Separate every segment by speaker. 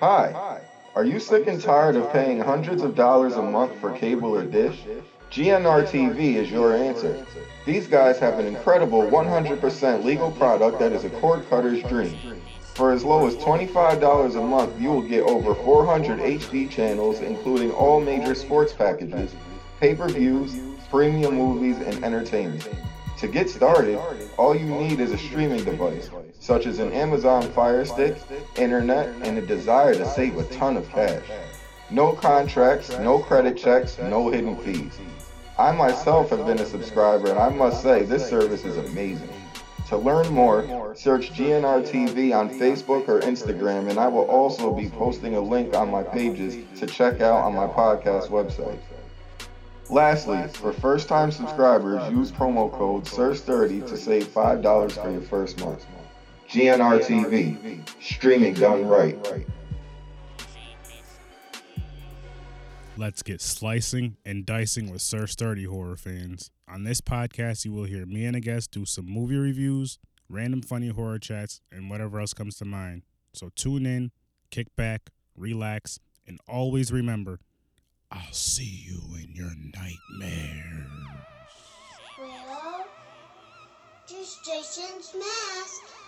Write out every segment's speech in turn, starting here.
Speaker 1: Hi. Are you sick and tired of paying hundreds of dollars a month for cable or dish? GNR TV is your answer. These guys have an incredible 100% legal product that is a cord cutter's dream. For as low as $25 a month, you will get over 400 HD channels, including all major sports packages, pay per views, premium movies, and entertainment. To get started, all you need is a streaming device, such as an Amazon Fire Stick, internet, and a desire to save a ton of cash. No contracts, no credit checks, no hidden fees. I myself have been a subscriber, and I must say, this service is amazing. To learn more, search GNR TV on Facebook or Instagram, and I will also be posting a link on my pages to check out on my podcast website. Lastly, for first time subscribers, use promo code SIRS30 to save $5 for your first month. GNR TV, streaming done right.
Speaker 2: Let's get slicing and dicing with Sir Sturdy horror fans. On this podcast, you will hear me and a guest do some movie reviews, random funny horror chats, and whatever else comes to mind. So tune in, kick back, relax, and always remember I'll see you in your nightmares.
Speaker 3: Well, just Jason's mask.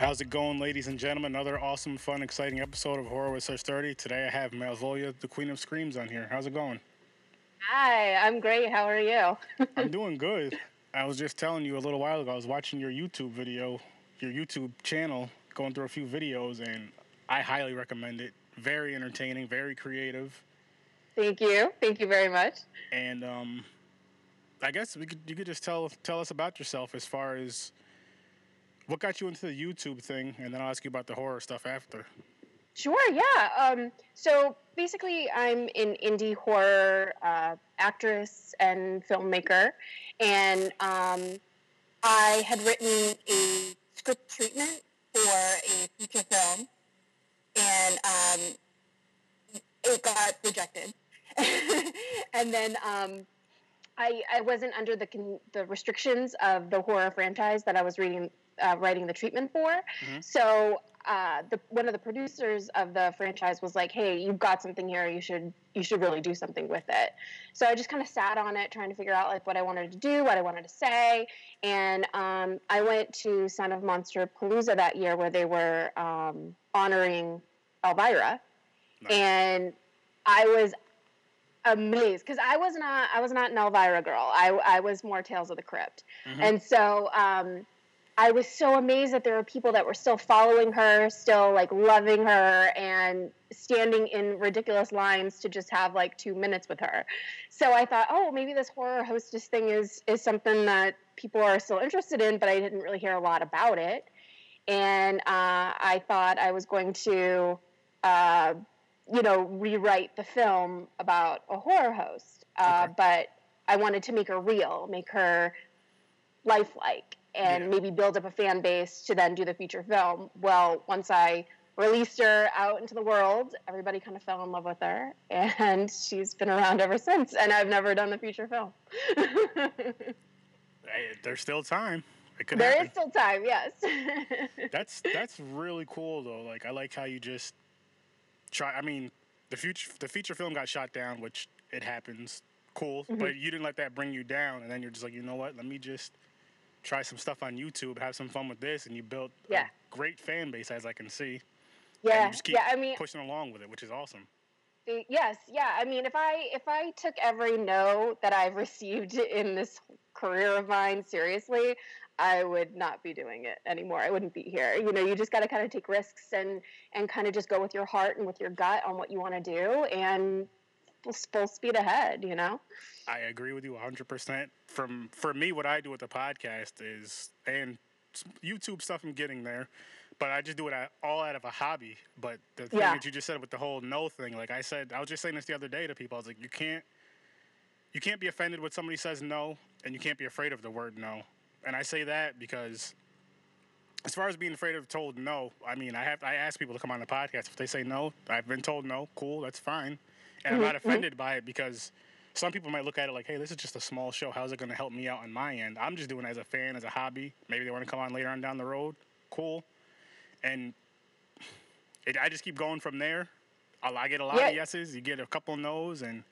Speaker 2: How's it going, ladies and gentlemen? Another awesome, fun, exciting episode of Horror with Sir Sturdy. Today I have Malvolia, the Queen of Screams, on here. How's it going?
Speaker 4: Hi, I'm great. How are you?
Speaker 2: I'm doing good. I was just telling you a little while ago, I was watching your YouTube video, your YouTube channel, going through a few videos, and I highly recommend it. Very entertaining, very creative.
Speaker 4: Thank you. Thank you very much.
Speaker 2: And um, I guess we could, you could just tell tell us about yourself as far as what got you into the YouTube thing, and then I'll ask you about the horror stuff after.
Speaker 4: Sure, yeah. Um, so basically, I'm an indie horror uh, actress and filmmaker, and um, I had written a script treatment for a feature film, and um, it got rejected. and then um, I, I wasn't under the the restrictions of the horror franchise that I was reading uh, writing the treatment for.
Speaker 2: Mhm.
Speaker 4: So uh, the one of the producers of the franchise was like, "Hey, you've got something here. You should you should really do something with it." So I just kind of sat on it, trying to figure out like what I wanted to do, what I wanted to say, and um, I went to Son of Monster Palooza that year where they were um, honoring Elvira,
Speaker 2: Nice.
Speaker 4: and I was amazed because I was not I was not an Elvira girl. I I was more Tales of the Crypt,
Speaker 2: Mhm.
Speaker 4: and so um, I was so amazed that there were people that were still following her, still like loving her, and standing in ridiculous lines to just have like two minutes with her. So I thought, oh, maybe this horror hostess thing is is something that people are still interested in, but I didn't really hear a lot about it. And uh, I thought I was going to, uh, you know, rewrite the film about a horror host, uh,
Speaker 2: Okay.
Speaker 4: but I wanted to make her real, make her lifelike and
Speaker 2: Yeah.
Speaker 4: maybe build up a fan base to then do the feature film. Well, once I released her out into the world, everybody kind of fell in love with her, and she's been around ever since. And I've never done the feature film.
Speaker 2: Hey, there's still time.
Speaker 4: There
Speaker 2: happen.
Speaker 4: is still time, yes.
Speaker 2: That's that's really cool though. Like I like how you just try. I mean, the future the feature film got shot down, which it happens. Cool,
Speaker 4: Mm-hmm.
Speaker 2: but you didn't let that bring you down, and then you're just like, you know what? Let me just try some stuff on YouTube, have some fun with this, and you built
Speaker 4: Yeah.
Speaker 2: a great fan base, as I can see.
Speaker 4: yeah,
Speaker 2: you just keep
Speaker 4: yeah. I mean,
Speaker 2: pushing along with it, which is awesome.
Speaker 4: Yes, yeah. I mean, if I if I took every no that I've received in this career of mine seriously, I would not be doing it anymore. I wouldn't be here. You know, you just got to kind of take risks and and kind of just go with your heart and with your gut on what you want to do and full, speed ahead. You know.
Speaker 2: I agree with you 100%. From for me, what I do with the podcast is, and YouTube stuff, I'm getting there, but I just do it all out of a hobby. But the thing
Speaker 4: Yeah.
Speaker 2: that you just said with the whole no thing, like I said, I was just saying this the other day to people. I was like, you can't, you can't be offended when somebody says no, and you can't be afraid of the word no. And I say that because as far as being afraid of told no, I mean, I have I ask people to come on the podcast. If they say no, I've been told no. Cool, that's fine, and I'm mm-hmm, not mm-hmm. offended by it because some people might look at it like, hey, this is just a small show. How's it going to help me out on my end? I'm just doing it as a fan, as a hobby. Maybe they want to come on later on down the road. Cool, and it, I just keep going from there. I, I get a lot
Speaker 4: Yeah.
Speaker 2: of yeses. You get a couple of no's, and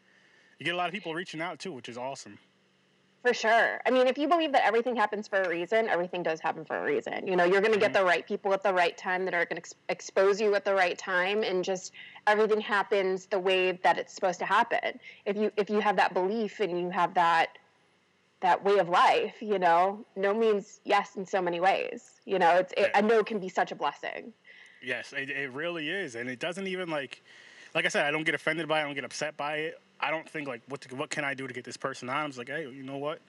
Speaker 2: you get a lot of people reaching out too, which is awesome.
Speaker 4: For sure. I mean, if you believe that everything happens for a reason, everything does happen for a reason. You know, you're going to get mm-hmm. the right people at the right time that are going to ex- expose you at the right time, and just everything happens the way that it's supposed to happen. If you if you have that belief and you have that that way of life, you know, no means yes in so many ways. You know, it's it, a no can be such a blessing.
Speaker 2: Yes, it, it really is, and it doesn't even like, like I said, I don't get offended by it. I don't get upset by it. I don't think like what to, what can I do to get this person on. I'm just like, hey, you know what?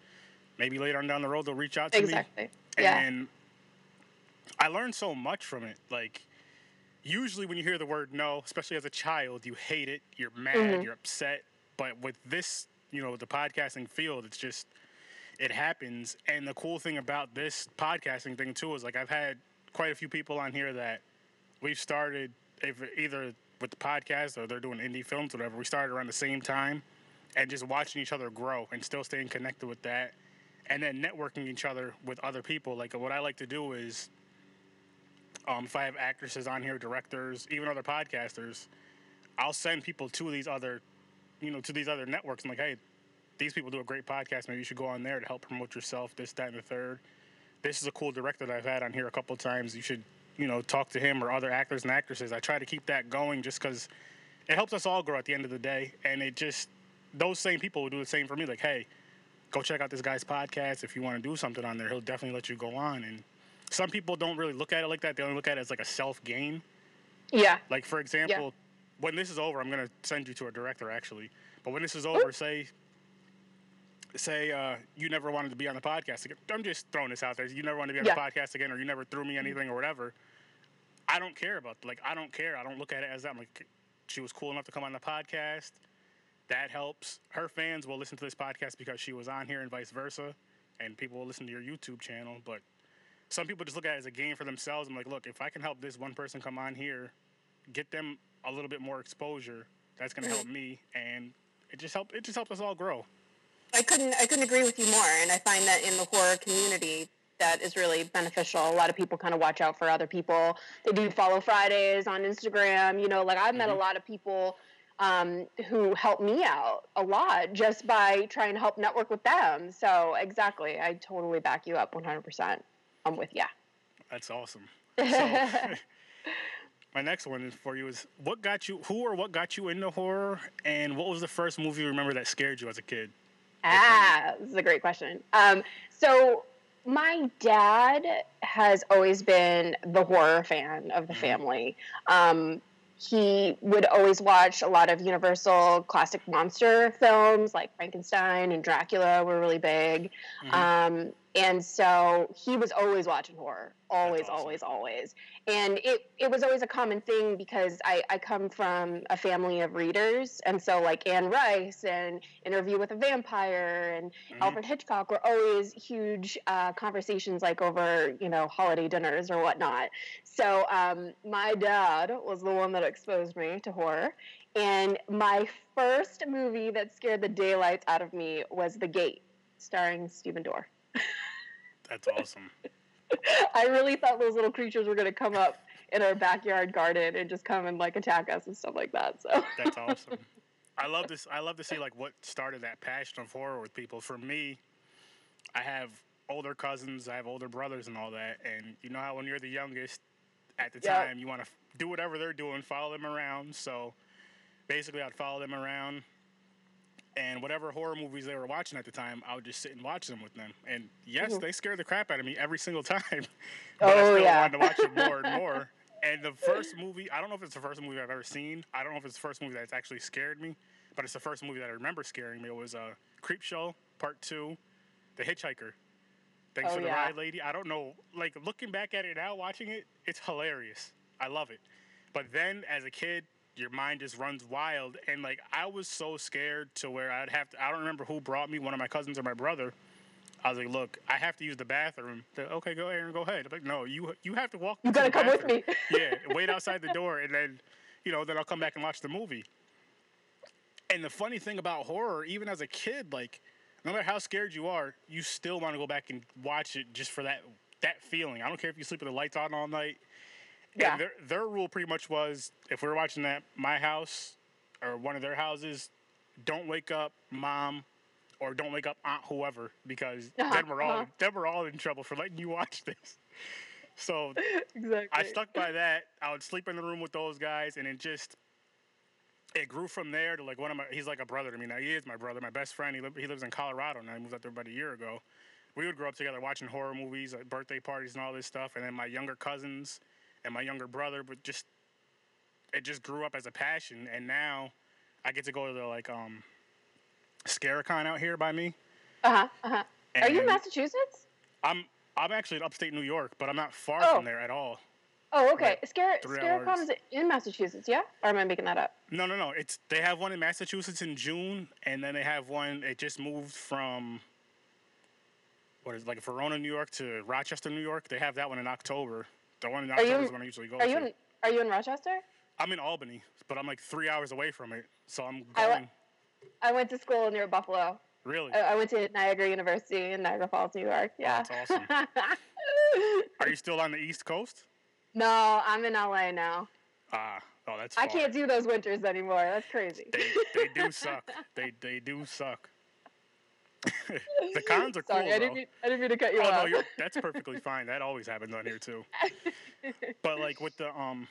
Speaker 2: Maybe later on down the road they'll reach out to me.
Speaker 4: Exactly. Yeah.
Speaker 2: And I learned so much from it. Like, usually when you hear the word no, especially as a child, you hate it, you're mad,
Speaker 4: Mhm.
Speaker 2: you're upset. But with this, you know, the podcasting field, it's just, it happens. And the cool thing about this podcasting thing, too, is like I've had quite a few people on here that we've started if, either with the podcast or they're doing indie films, whatever. We started around the same time and just watching each other grow and still staying connected with that and then networking each other with other people. Like what I like to do is, um, if I have actresses on here, directors, even other podcasters, I'll send people to these other, you know, to these other networks. I'm like, hey, these people do a great podcast. Maybe you should go on there to help promote yourself. This, that, and the third. This is a cool director that I've had on here a couple times. You should, you know, talk to him or other actors and actresses. I try to keep that going just because it helps us all grow at the end of the day. And it just, those same people will do the same for me. Like, hey, go check out this guy's podcast. If you want to do something on there, he'll definitely let you go on. And some people don't really look at it like that. They only look at it as like a self gain.
Speaker 4: Yeah.
Speaker 2: Like for example, when this is over, I'm gonna send you to a director actually. But when this is over, say say uh, you never wanted to be on the podcast again. I'm just throwing this out there. You never wanted to be on
Speaker 4: Yeah.
Speaker 2: the podcast again, or you never threw me anything or whatever. I don't care about like I don't care. I don't look at it as that. I'm like she was cool enough to come on the podcast. That helps. Her fans will listen to this podcast because she was on here, and vice versa. And people will listen to your YouTube channel. But some people just look at it as a game for themselves. I'm like, look, if I can help this one person come on here, get them a little bit more exposure, that's gonna help mm-hmm. me, and it just help. It just helps us all grow.
Speaker 4: I couldn't I couldn't agree with you more and I find that in the horror community that is really beneficial. A lot of people kind of watch out for other people. They do follow Fridays on Instagram, you know, like I've met a
Speaker 2: Mhm.
Speaker 4: lot of people um, who help me out a lot just by trying to help network with them. So exactly, I totally back you up 100%. I'm with you.
Speaker 2: That's awesome. So, my next one for you is what got you, who or what got you into horror, and what was the first movie you remember that scared you as a kid?
Speaker 4: Ah, this is a great question. Um, so my dad has always been the horror fan of the
Speaker 2: Mhm.
Speaker 4: family. Um, he would always watch a lot of Universal classic monster films, like Frankenstein and Dracula were really big.
Speaker 2: Mhm.
Speaker 4: Um, and so he was always watching horror, always,
Speaker 2: awesome.
Speaker 4: always, always. And it, it was always a common thing because I, I come from a family of readers. And so, like Anne Rice and Interview with a Vampire and
Speaker 2: Mhm.
Speaker 4: Alfred Hitchcock were always huge uh, conversations, like over, you know, holiday dinners or whatnot. So, um, my dad was the one that exposed me to horror. And my first movie that scared the daylights out of me was The Gate, starring Stephen Dorff.
Speaker 2: That's awesome.
Speaker 4: I really thought those little creatures were going to come up in our backyard garden and just come and like attack us and stuff like that. So
Speaker 2: That's awesome. I love this. I love to see like what started that passion of horror with people. For me, I have older cousins, I have older brothers, and all that. And you know how when you're the youngest at the
Speaker 4: Yeah.
Speaker 2: time, you want to do whatever they're doing, follow them around. So basically, I'd follow them around, and whatever horror movies they were watching at the time, I would just sit and watch them with them. And yes,
Speaker 4: Mhm.
Speaker 2: they scared the crap out of me every single time. but
Speaker 4: Oh,
Speaker 2: I still
Speaker 4: yeah.
Speaker 2: wanted to watch it more and more. And the first movie, I don't know if it's the first movie I've ever seen. I don't know if it's the first movie that's actually scared me, but it's the first movie that I remember scaring me. It was uh, Creepshow Part Two, The Hitchhiker. Thanks
Speaker 4: Oh,
Speaker 2: for the
Speaker 4: yeah.
Speaker 2: ride, lady. I don't know. Like looking back at it now, watching it, it's hilarious. I love it. But then, as a kid, your mind just runs wild, and like I was so scared to where I'd have to. I don't remember who brought me, one of my cousins or my brother. I was like, look, I have to use the bathroom. They're, okay, go Aaron, go ahead. I'm like, no, you you have to walk.
Speaker 4: You gotta come with me.
Speaker 2: yeah, wait outside the door, and then, you know, then I'll come back and watch the movie. And the funny thing about horror, even as a kid, like, no matter how scared you are, you still want to go back and watch it just for that that feeling. I don't care if you sleep with the lights on all night.
Speaker 4: Yeah.
Speaker 2: And their their rule pretty much was if we were watching that my house or one of their houses, don't wake up mom or don't wake up aunt whoever because
Speaker 4: Uh-huh,
Speaker 2: then we're all
Speaker 4: uh-huh.
Speaker 2: then we're all in trouble for letting you watch this. So
Speaker 4: exactly.
Speaker 2: I stuck by that. I would sleep in the room with those guys, and it just it grew from there to like one of my. He's like a brother to me now. He is my brother, my best friend. He li- he lives in Colorado now. He moved out there about a year ago. We would grow up together watching horror movies, like birthday parties, and all this stuff. And then my younger cousins and my younger brother, but just it just grew up as a passion. And now I get to go to the like um Scarecon out here by me.
Speaker 4: Uh huh. Uh huh. Are you in Massachusetts?
Speaker 2: I'm I'm actually in upstate New York, but I'm not far
Speaker 4: Oh.
Speaker 2: from there at all.
Speaker 4: Oh, okay. Scare
Speaker 2: three
Speaker 4: Scarecon is in Massachusetts, yeah? Or am I making that up?
Speaker 2: No, no, no. It's they have one in Massachusetts in June, and then they have one. It just moved from what is it, like Verona, New York, to Rochester, New York. They have that one in October. The one in
Speaker 4: in-
Speaker 2: is when I usually go
Speaker 4: Are
Speaker 2: to.
Speaker 4: you in Are you in Rochester?
Speaker 2: I'm in Albany, but I'm like three hours away from it, so I'm going.
Speaker 4: I went to school near Buffalo.
Speaker 2: really?
Speaker 4: I, I went to Niagara University in Niagara Falls, New York. Yeah.
Speaker 2: that's awesome. Are you still on the East Coast?
Speaker 4: no, I'm in LA now.
Speaker 2: Ah, oh, that's.
Speaker 4: I can't do those winters anymore. That's crazy.
Speaker 2: They they do suck. They they do suck. the cons are
Speaker 4: Sorry,
Speaker 2: cool
Speaker 4: I didn't, mean, I didn't mean to cut you
Speaker 2: Oh no,
Speaker 4: off.
Speaker 2: you're, that's perfectly fine. That always happens on here too. But like with the um,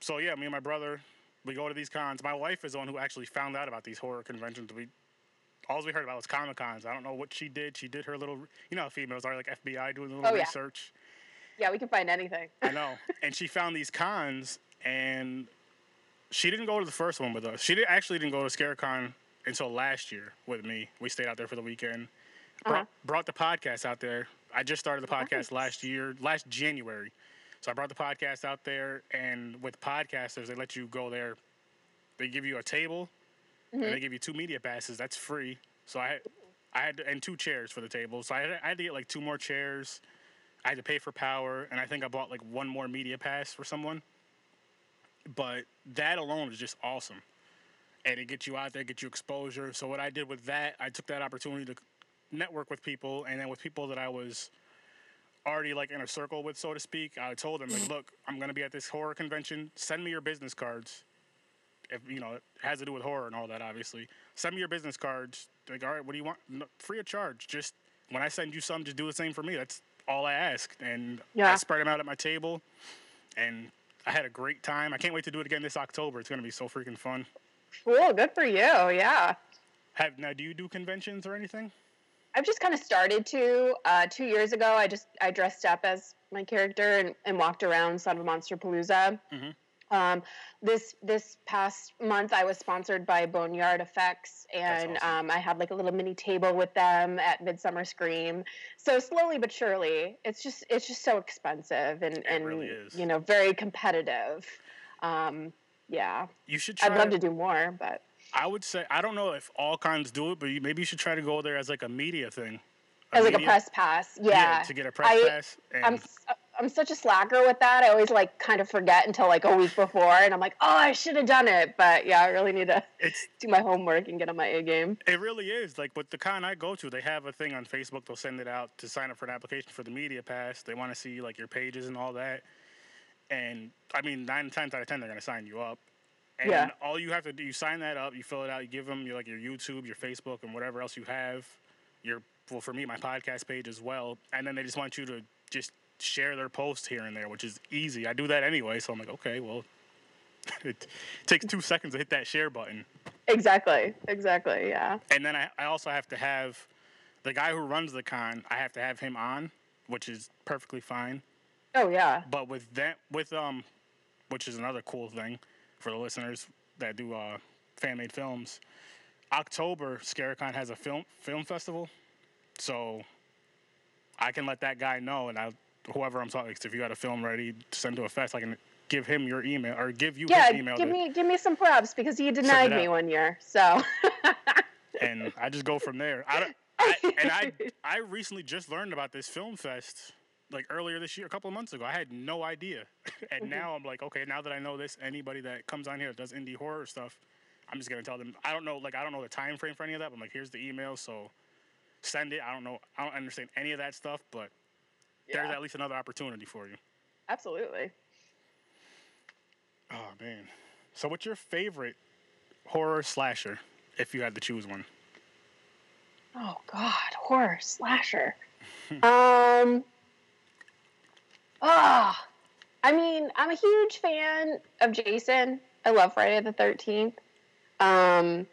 Speaker 2: so yeah, me and my brother, we go to these cons. My wife is the one who actually found out about these horror conventions. We all we heard about was comic cons. I don't know what she did. She did her little, you know, how females are like FBI doing a little
Speaker 4: Oh, yeah.
Speaker 2: research.
Speaker 4: yeah, we can find anything.
Speaker 2: I know. and she found these cons, and she didn't go to the first one with us. She did, actually didn't go to ScareCon until last year with me. We stayed out there for the weekend. Brought,
Speaker 4: Uh-huh.
Speaker 2: brought the podcast out there. I just started the podcast
Speaker 4: Nice.
Speaker 2: last year, last January. So I brought the podcast out there, and with podcasters, they let you go there. They give you a table, and
Speaker 4: Mm-hmm.
Speaker 2: they give you two media passes. That's free. So I had, I had, and two chairs for the table. So I had, I had to get like two more chairs. I had to pay for power, and I think I bought like one more media pass for someone. But that alone is just awesome, and it gets you out there, get you exposure. So what I did with that, I took that opportunity to network with people, and then with people that I was already like in a circle with, so to speak. I told them like, mm. look, I'm gonna be at this horror convention. Send me your business cards. If you know it has to do with horror and all that, obviously. Send me your business cards. Like, all right, what do you want? No, free of charge. Just when I send you some, just do the same for me. That's all I ask. And I spread them out at my table, and I had a great time. I can't wait to do it again this October. It's gonna be so freaking fun.
Speaker 4: Cool. Good for you. Yeah.
Speaker 2: Have now? Do you do conventions or anything?
Speaker 4: I've just kind of started to. Uh, two years ago, I just I dressed up as my character and, and walked around Son of a Monsterpalooza.
Speaker 2: Mhm.
Speaker 4: Um, this this past month, I was sponsored by Boneyard Effects, and
Speaker 2: awesome.
Speaker 4: um, I had like a little mini table with them at Midsummer Scream. So slowly but surely, it's just it's just so expensive and and
Speaker 2: really
Speaker 4: you know very competitive. Um, yeah,
Speaker 2: You should try.
Speaker 4: I'd love to do more, but
Speaker 2: I would say I don't know if all cons do it, but you, maybe you should try to go there as like a media thing.
Speaker 4: as like a press pass, yeah.
Speaker 2: to get a press
Speaker 4: I-
Speaker 2: pass. And
Speaker 4: I'm I'm such a slacker with that. I always like kind of forget until like a week before, and I'm like, oh, I should have done it. But yeah, I really need to
Speaker 2: it's
Speaker 4: do my homework and get on my A game.
Speaker 2: it really is like with the con I go to, they have a thing on Facebook. They'll send it out to sign up for an application for the media pass. They want to see like your pages and all that. And I mean, nine times out of ten, they're gonna sign you up. And
Speaker 4: Yeah.
Speaker 2: all you have to do, you sign that up, you fill it out, you give them your like your YouTube, your Facebook, and whatever else you have. Your well, for me, my podcast page as well. And then they just want you to just share their posts here and there, which is easy. I do that anyway, so I'm like, okay, well, it takes two seconds to hit that share button.
Speaker 4: Exactly, exactly. Yeah.
Speaker 2: And then I, I also have to have the guy who runs the con. I have to have him on, which is perfectly fine.
Speaker 4: Oh yeah.
Speaker 2: But with that, with um, which is another cool thing for the listeners that do uh, fan made films. October, Scarecon has a film film festival, so I can let that guy know, and I whoever I'm talking. to, If you got a film ready to send to a fest, I can give him your email or give you
Speaker 4: Yeah.
Speaker 2: his email.
Speaker 4: Give
Speaker 2: to-
Speaker 4: me give me some props because he denied me one year. So
Speaker 2: and I just go from there. I don't, I, and I I recently just learned about this film fest like earlier this year, a couple of months ago. I had no idea, and
Speaker 4: Mhm.
Speaker 2: now I'm like, okay, now that I know this, anybody that comes on here that does indie horror stuff, I'm just gonna tell them. I don't know, like I don't know the time frame for any of that. But I'm like, here's the email, so send it. I don't know, I don't understand any of that stuff, but there's at least another opportunity for you.
Speaker 4: absolutely.
Speaker 2: Oh man. So what's your favorite horror slasher, if you had to choose one?
Speaker 4: Oh God, horror slasher. um. Ah, I mean, I'm a huge fan of Jason. I love Friday the Thirteenth. Um. Man,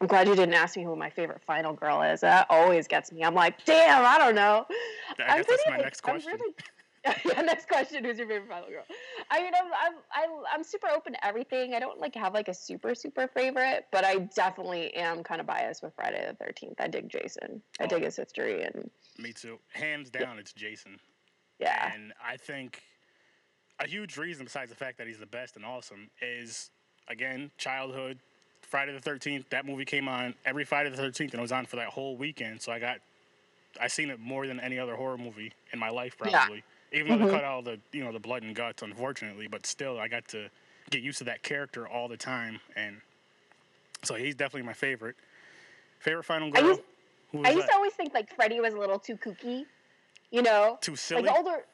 Speaker 4: I'm glad you didn't ask me who my favorite final girl is. That always gets me. I'm like, damn, I don't know.
Speaker 2: I
Speaker 4: I'm
Speaker 2: guess that's my next
Speaker 4: I'm
Speaker 2: question.
Speaker 4: really- yeah, next question. Who's your favorite final girl? I mean, I'm, I'm, I, I'm super open to everything. I don't like have like a super, super favorite, but I definitely am kind of biased with Friday the 13th. I dig Jason. I
Speaker 2: Oh.
Speaker 4: dig his history, and
Speaker 2: Me too. Hands down, it's Jason.
Speaker 4: yeah,
Speaker 2: And I think a huge reason, besides the fact that he's the best and awesome, is again childhood. Friday the Thirteenth. That movie came on every Friday the Thirteenth, and it was on for that whole weekend. So I got, I seen it more than any other horror movie in my life,
Speaker 4: Yeah.
Speaker 2: probably. Even though
Speaker 4: Mhm.
Speaker 2: they cut out the, you know, the blood and guts, unfortunately, but still, I got to get used to that character all the time, and so he's definitely my favorite. Favorite final
Speaker 4: I
Speaker 2: girl.
Speaker 4: used-
Speaker 2: Who was
Speaker 4: I used to always think like Freddy was a little too kooky, you know,
Speaker 2: Too silly.
Speaker 4: like the older,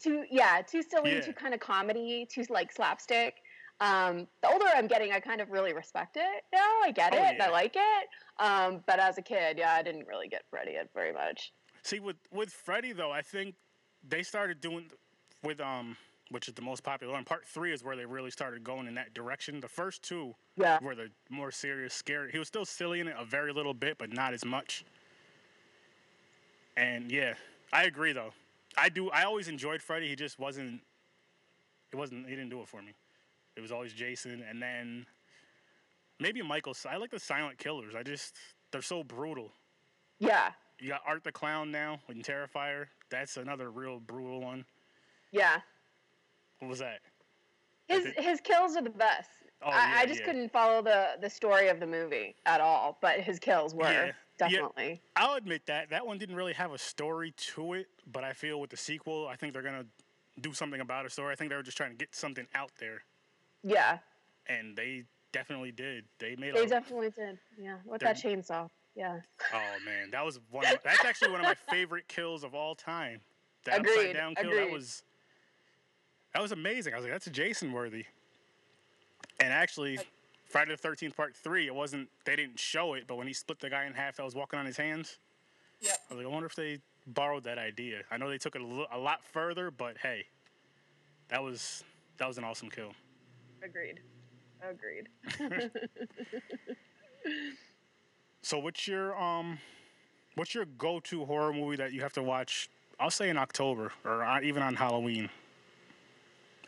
Speaker 4: too yeah, too silly,
Speaker 2: Yeah.
Speaker 4: too kind of comedy, too like slapstick. Um, the older I'm getting, I kind of really respect it. Now I get
Speaker 2: Oh,
Speaker 4: it, and I like it. Um, but as a kid, yeah, I didn't really get Freddy it very much.
Speaker 2: See, with with Freddy though, I think they started doing with um, which is the most popular one. Part three is where they really started going in that direction. The first two
Speaker 4: Yeah.
Speaker 2: were the more serious, scary. He was still silly in it a very little bit, but not as much. And yeah, I agree though. I do. I always enjoyed Freddy. He just wasn't. It wasn't. He didn't do it for me. It was always Jason, and then maybe Michael. I like the silent killers. I just they're so brutal.
Speaker 4: Yeah.
Speaker 2: You got Art the Clown now in Terrifier. That's another real brutal one.
Speaker 4: Yeah.
Speaker 2: What was that?
Speaker 4: His
Speaker 2: did-
Speaker 4: his kills are the best.
Speaker 2: Oh,
Speaker 4: I,
Speaker 2: yeah,
Speaker 4: I just
Speaker 2: yeah.
Speaker 4: couldn't follow the the story of the movie at all, but his kills were
Speaker 2: Yeah, yeah.
Speaker 4: definitely.
Speaker 2: I'll admit that that one didn't really have a story to it, but I feel with the sequel, I think they're gonna do something about a story. I think they were just trying to get something out there,
Speaker 4: Yeah,
Speaker 2: and they definitely did. They made
Speaker 4: they
Speaker 2: a.
Speaker 4: definitely did. Yeah, with that chainsaw. Yeah.
Speaker 2: oh man, that was one. Of, that's actually one of my favorite kills of all time. Upside
Speaker 4: Agreed,
Speaker 2: down kill. That was. That was amazing. I was like, that's Jason worthy. And actually, Friday the Thirteenth Part Three, it wasn't. They didn't show it, but when he split the guy in half, that was walking on his hands.
Speaker 4: Yep.
Speaker 2: I was like, I wonder if they borrowed that idea. I know they took it a, li- a lot further, but hey, that was that was an awesome kill.
Speaker 4: Agreed. Agreed.
Speaker 2: So what's your um, what's your go-to horror movie that you have to watch? I'll say in October or even on Halloween.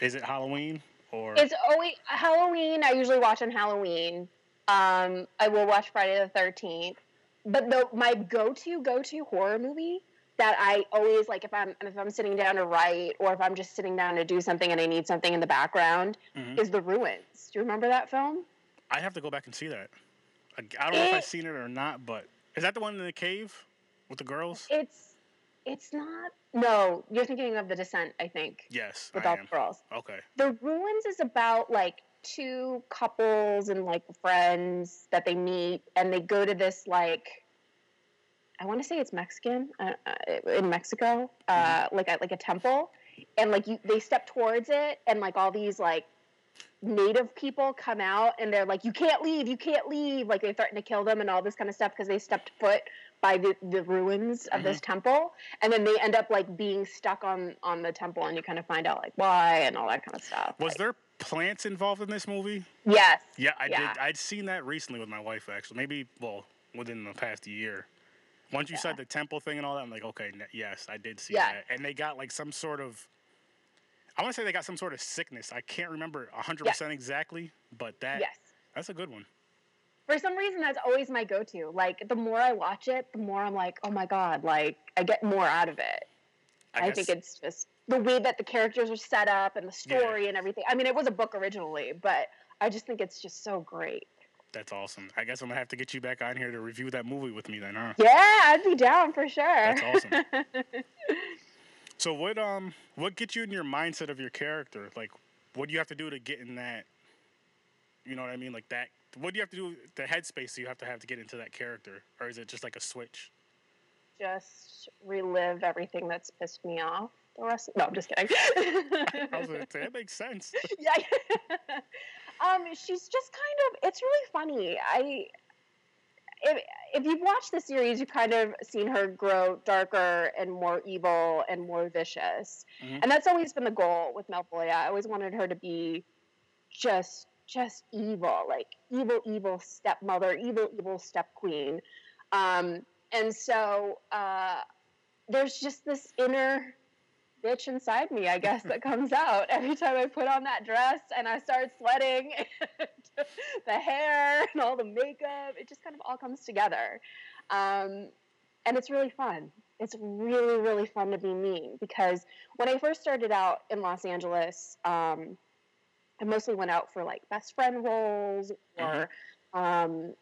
Speaker 2: Is it Halloween or
Speaker 4: It's always Halloween. I usually watch on Halloween. Um, I will watch Friday the Thirteenth. But the my go-to go-to horror movie that I always like if I'm if I'm sitting down to write or if I'm just sitting down to do something and I need something in the background
Speaker 2: Mhm.
Speaker 4: is The Ruins. Do you remember that film?
Speaker 2: I have to go back and see that. I, don't know if I've seen it or not, but is that the one in the cave with the girls?
Speaker 4: It's it's not. No, you're thinking of The Descent. I think
Speaker 2: Yes,
Speaker 4: with
Speaker 2: I
Speaker 4: all the girls.
Speaker 2: Okay.
Speaker 4: The Ruins is about like two couples and like friends that they meet and they go to this like I want to say it's Mexican uh, uh, in Mexico, uh, like a, like a temple, and like you they step towards it and like all these like native people come out and they're like you can't leave you can't leave like they threaten to kill them and all this kind of stuff because they stepped foot by the, the ruins of this mm-hmm. temple and then they end up like being stuck on on the temple and you kind of find out like why and all that kind of stuff
Speaker 2: Was
Speaker 4: Like,
Speaker 2: there plants involved in this movie?
Speaker 4: yes
Speaker 2: Yeah, I
Speaker 4: Yeah.
Speaker 2: did. I'd seen that recently with my wife actually. Maybe well within the past year. Once you
Speaker 4: Yeah.
Speaker 2: said the temple thing and all that, I'm like, okay, yes, I did see
Speaker 4: Yeah.
Speaker 2: that. And they got like some sort of. I want to say they got some sort of sickness. I can't remember 100% exactly, but that
Speaker 4: yes
Speaker 2: that's a good one.
Speaker 4: for some reason that's always my go-to like the more i watch it the more i'm like oh my god like i get more out of it I, think it's just the way that the characters are set up and the
Speaker 2: Yeah.
Speaker 4: story and everything. I mean, it was a book originally, but I just think it's just so great.
Speaker 2: That's awesome. I guess I'm gonna have to get you back on here to review that movie with me then, huh?
Speaker 4: Yeah, I'd be down for sure.
Speaker 2: That's awesome. So what um what gets you in your mindset of your character? Like what do you have to do to get in that you know what I mean? Like that what do you have to do the headspace you have to have to get into that character? Or is it just like a switch?
Speaker 4: just relive everything that's pissed me off. The rest, no, I'm just kidding.
Speaker 2: I was gonna say that makes sense.
Speaker 4: yeah. um, she's just kind of. It's really funny. I. If, if you've watched the series, you've kind of seen her grow darker and more evil and more vicious,
Speaker 2: Mhm.
Speaker 4: and that's always been the goal with Malvolia. I always wanted her to be just, just evil, like evil, evil stepmother, evil, evil step queen. Um, and so uh, there's just this inner bitch inside me, I guess, that comes out every time I put on that dress and I start sweating. the hair and all the makeup, it just kind of all comes together. Um, and it's really fun. It's really, really fun to be me because when I first started out in Los Angeles, um, I mostly went out for like best friend roles or, um,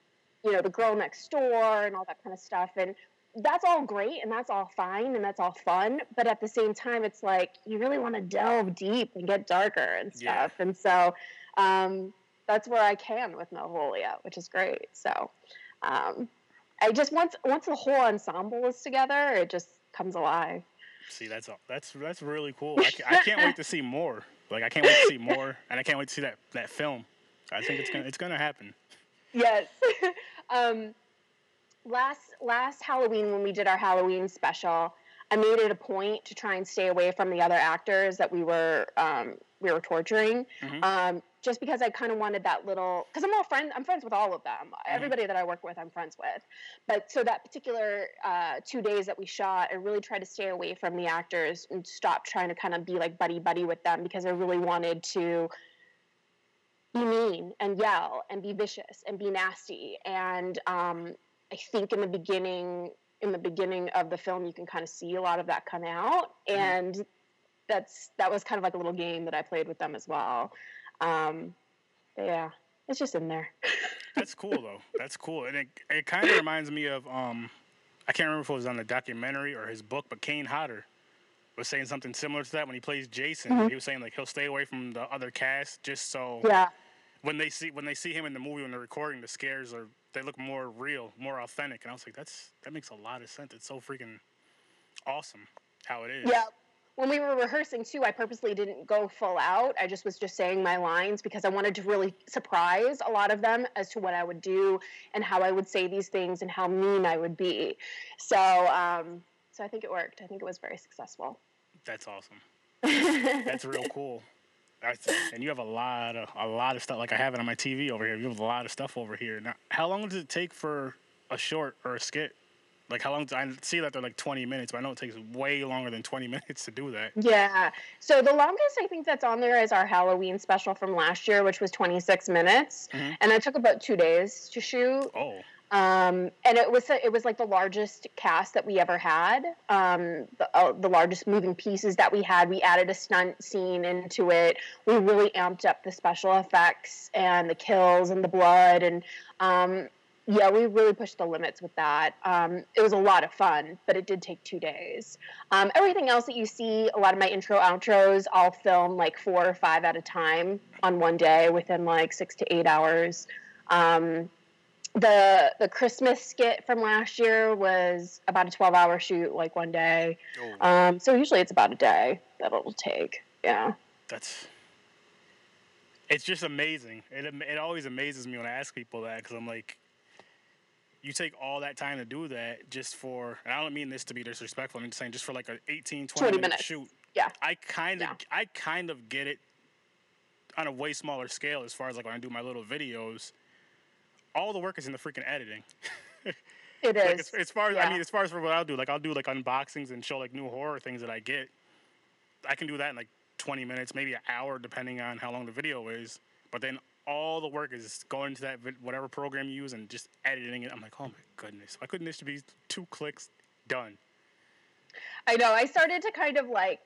Speaker 4: you know, the girl next door and all that kind of stuff. And that's all great and that's all fine and that's all fun. But at the same time, it's like you really want to delve deep and get darker and
Speaker 2: Yeah.
Speaker 4: stuff. And so um, that's where I can with Malvolia, which is great. So um, I just once once the whole ensemble is together, it just comes alive.
Speaker 2: See, that's all. That's that's really cool. I, I can't wait to see more. Like I can't wait to see more, and I can't wait to see that that film. I think it's gonna it's gonna happen.
Speaker 4: Yes. um, last last Halloween when we did our Halloween special, I made it a point to try and stay away from the other actors that we were um, we were torturing,
Speaker 2: Mhm.
Speaker 4: um, just because I kind of wanted that little. Because I'm all friend, I'm friends with all of them. Everybody that I work with, I'm friends with. But so that particular uh, two days that we shot, I really tried to stay away from the actors and stop trying to kind of be like buddy buddy with them because I really wanted to be mean and yell and be vicious and be nasty. And um, I think in the beginning, in the beginning of the film, you can kind of see a lot of that come out,
Speaker 2: Mhm.
Speaker 4: and that's that was kind of like a little game that I played with them as well. Um, yeah, it's just in there.
Speaker 2: That's cool though. That's cool, and it it kind of reminds me of um, I can't remember if it was on the documentary or his book, but Kane Hodder was saying something similar to that when he plays Jason.
Speaker 4: Mhm.
Speaker 2: He was saying like he'll stay away from the other cast just so
Speaker 4: Yeah,
Speaker 2: when they see when they see him in the movie when they're recording, the scares are they look more real, more authentic. And I was like, that's that makes a lot of sense. It's so freaking awesome how it is.
Speaker 4: yeah. When we were rehearsing too, I purposely didn't go full out. I just was just saying my lines because I wanted to really surprise a lot of them as to what I would do and how I would say these things and how mean I would be. So, um, so I think it worked. I think it was very successful.
Speaker 2: That's awesome. That's real cool. That's, and you have a lot of a lot of stuff. Like I have it on my TV over here. You have a lot of stuff over here. Now, how long does it take for a short or a skit? Like how long? I see that they're like 20 minutes, but I know it takes way longer than 20 minutes to do that.
Speaker 4: Yeah. So the longest I think that's on there is our Halloween special from last year, which was 26 minutes,
Speaker 2: Mhm.
Speaker 4: and it took about two days to shoot.
Speaker 2: Oh,
Speaker 4: Um, and it was it was like the largest cast that we ever had. Um, the, uh, the largest moving pieces that we had. We added a stunt scene into it. We really amped up the special effects and the kills and the blood and um, yeah, we really pushed the limits with that. Um, it was a lot of fun, but it did take two days. Um, everything else that you see, a lot of my intro outros, I'll film like four or five at a time on one day within like six to eight hours. The the Christmas skit from last year was about a twelve hour shoot, like one day.
Speaker 2: oh
Speaker 4: Um, so usually it's about a day that it'll take. Yeah.
Speaker 2: that's. It's just amazing. It it always amazes me when I ask people that because I'm like, you take all that time to do that just for, and I don't mean this to be disrespectful. I'm just saying just for like an 18, 20,
Speaker 4: 20
Speaker 2: minute
Speaker 4: minutes.
Speaker 2: shoot.
Speaker 4: Yeah.
Speaker 2: I kind of,
Speaker 4: Yeah.
Speaker 2: I kind of get it on a way smaller scale as far as like when I do my little videos. All the work is in the freaking editing.
Speaker 4: It
Speaker 2: Like as, as far as I mean, as far as for what I'll do, like I'll do like unboxings and show like new horror things that I get. I can do that in like 20 minutes, maybe an hour, depending on how long the video is. But then all the work is going into that whatever program you use and just editing it. I'm like, oh my goodness, why couldn't this be two clicks done?
Speaker 4: I know. I started to kind of like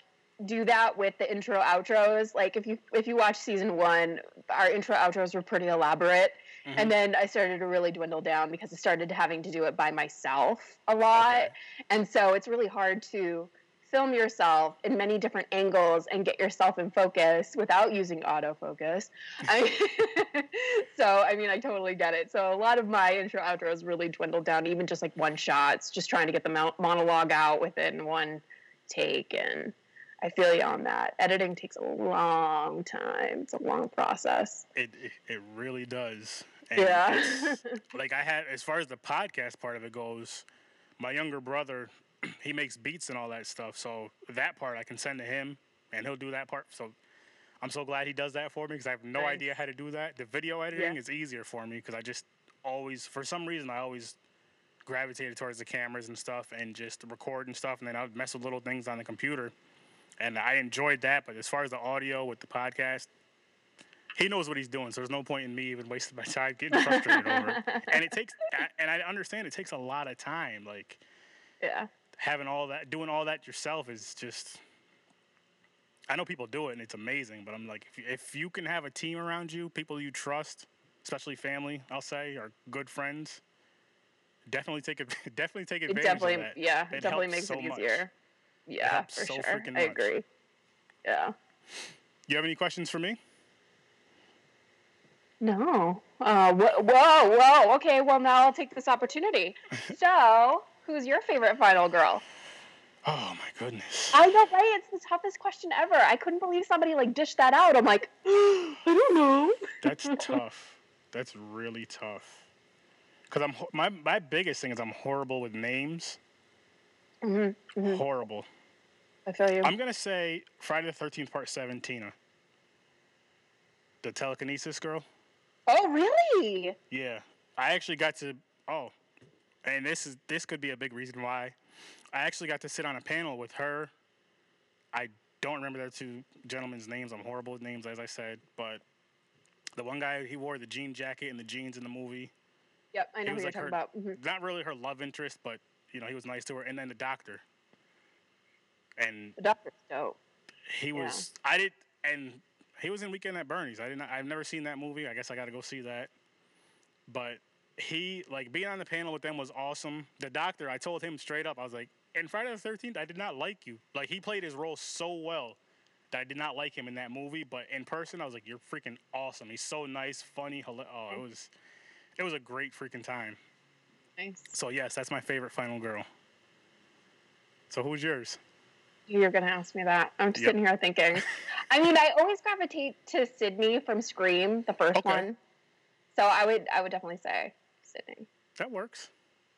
Speaker 4: do that with the intro outros. Like if you if you watch season one, our intro outros were pretty elaborate,
Speaker 2: Mhm.
Speaker 4: And then I started to really dwindle down because I started having to do it by myself a lot.
Speaker 2: Okay.
Speaker 4: And so it's really hard to film yourself in many different angles and get yourself in focus without using autofocus. I, so, I mean, I totally get it. So, a lot of my intro outros really dwindled down, even just like one shots, just trying to get the mo- monologue out within one take. And I feel you on that. Editing takes a long time, it's a long process.
Speaker 2: It it really does. And
Speaker 4: Yeah.
Speaker 2: like I had as far as the podcast part of it goes, my younger brother, he makes beats and all that stuff. So that part I can send to him, and he'll do that part. So I'm so glad he does that for me because I have no
Speaker 4: Nice.
Speaker 2: idea how to do that. The video editing
Speaker 4: Yeah.
Speaker 2: is easier for me because I just always, for some reason, I always gravitated towards the cameras and stuff and just record and stuff, and then I would mess with little things on the computer. And I enjoyed that, but as far as the audio with the podcast, he knows what he's doing, so there's no point in me even wasting my time getting frustrated over it. And it takes, and I understand it takes a lot of time. Like
Speaker 4: yeah.
Speaker 2: having all that, doing all that yourself is just. I know people do it and it's amazing, but I'm like, if you, if you can have a team around you, people you trust, especially family, I'll say, or good friends, definitely take it. Definitely take
Speaker 4: It
Speaker 2: advantage
Speaker 4: definitely,
Speaker 2: of that.
Speaker 4: yeah,
Speaker 2: It
Speaker 4: it definitely makes
Speaker 2: so
Speaker 4: it
Speaker 2: much.
Speaker 4: easier. Yeah,
Speaker 2: helps
Speaker 4: for
Speaker 2: so
Speaker 4: sure. I
Speaker 2: much.
Speaker 4: agree. Yeah.
Speaker 2: You have any questions for me?
Speaker 4: No. Uh, wh- whoa, whoa. Okay, well now I'll take this opportunity. so, who's your favorite final girl?
Speaker 2: Oh my goodness.
Speaker 4: I know, right? It's the toughest question ever. I couldn't believe somebody like dished that out. I'm like, I don't know.
Speaker 2: That's tough. That's really tough. Cause I'm my my biggest thing is I'm horrible with names.
Speaker 4: Mm-hmm.
Speaker 2: Horrible.
Speaker 4: I feel you.
Speaker 2: I'm gonna say Friday the Thirteenth Part Seven. Tina, the telekinesis girl.
Speaker 4: Oh, really?
Speaker 2: Yeah, I actually got to. Oh, and this is this could be a big reason why. I actually got to sit on a panel with her. I don't remember the two gentlemen's names. I'm horrible with names, as I said. But the one guy, he wore the jean jacket and the jeans in the movie.
Speaker 4: Yep, I
Speaker 2: He
Speaker 4: know who
Speaker 2: was
Speaker 4: you're
Speaker 2: like
Speaker 4: talking
Speaker 2: her-
Speaker 4: about. Mhm.
Speaker 2: Not really her love interest, but you know he was nice to her. And then the doctor, and
Speaker 4: The doctor's dope.
Speaker 2: he
Speaker 4: Yeah.
Speaker 2: was. I did, and he was in Weekend at Bernie's. I didn't. I've never seen that movie. I guess I got to go see that. But he like being on the panel with them was awesome. The doctor, I told him straight up, I was like, in Friday the Thirteenth, I did not like you. Like he played his role so well that I did not like him in that movie. But in person, I was like, you're freaking awesome. He's so nice, funny. Oh, it was, it was a great freaking time.
Speaker 4: Nice.
Speaker 2: So yes, that's my favorite final girl. So who's yours?
Speaker 4: You're gonna ask me that. I'm just
Speaker 2: Yep.
Speaker 4: sitting here thinking. I mean, I always gravitate to Sidney from Scream, the first
Speaker 2: Okay.
Speaker 4: one. So I would, I would definitely say Sidney.
Speaker 2: That works.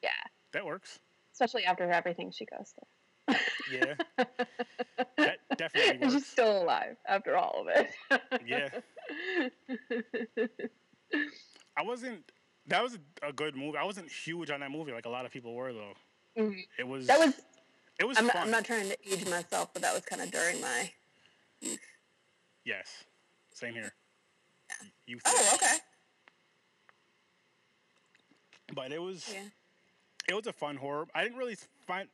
Speaker 4: Yeah,
Speaker 2: That works.
Speaker 4: especially after everything she goes through.
Speaker 2: Yeah. that definitely
Speaker 4: and she's still alive after all of it.
Speaker 2: Yeah. I wasn't. That was a, a good movie. I wasn't huge on that movie like a lot of people were though.
Speaker 4: Mhm.
Speaker 2: It was.
Speaker 4: That was.
Speaker 2: It was
Speaker 4: I'm not,
Speaker 2: fun.
Speaker 4: I'm not trying to age myself, but that was kind of during my.
Speaker 2: Yes. Same here. Y- Youth.
Speaker 4: Oh, okay.
Speaker 2: But it was.
Speaker 4: Yeah.
Speaker 2: It was a fun horror. I didn't really find.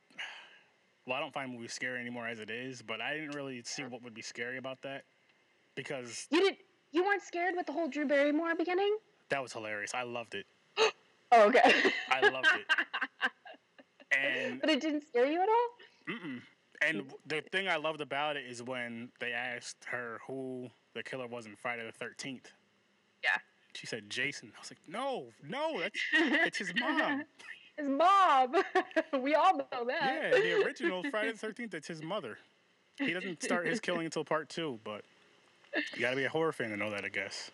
Speaker 2: Well, I don't find movies scary anymore as it is, but I didn't really see what would be scary about that because
Speaker 4: You did. You weren't scared with the whole Drew Barrymore beginning.
Speaker 2: that was hilarious. I loved it.
Speaker 4: Oh, okay.
Speaker 2: I loved it. And
Speaker 4: but it didn't scare you at all.
Speaker 2: Mm-mm. And the thing I loved about it is when they asked her who the killer was in Friday the Thirteenth.
Speaker 4: Yeah.
Speaker 2: She said Jason. I was like, no, no, that's it's his mom.
Speaker 4: His mom. we all know that.
Speaker 2: yeah, the original Friday the Thirteenth. It's his mother. He doesn't start his killing until part two, but you got to be a horror fan to know that, I guess.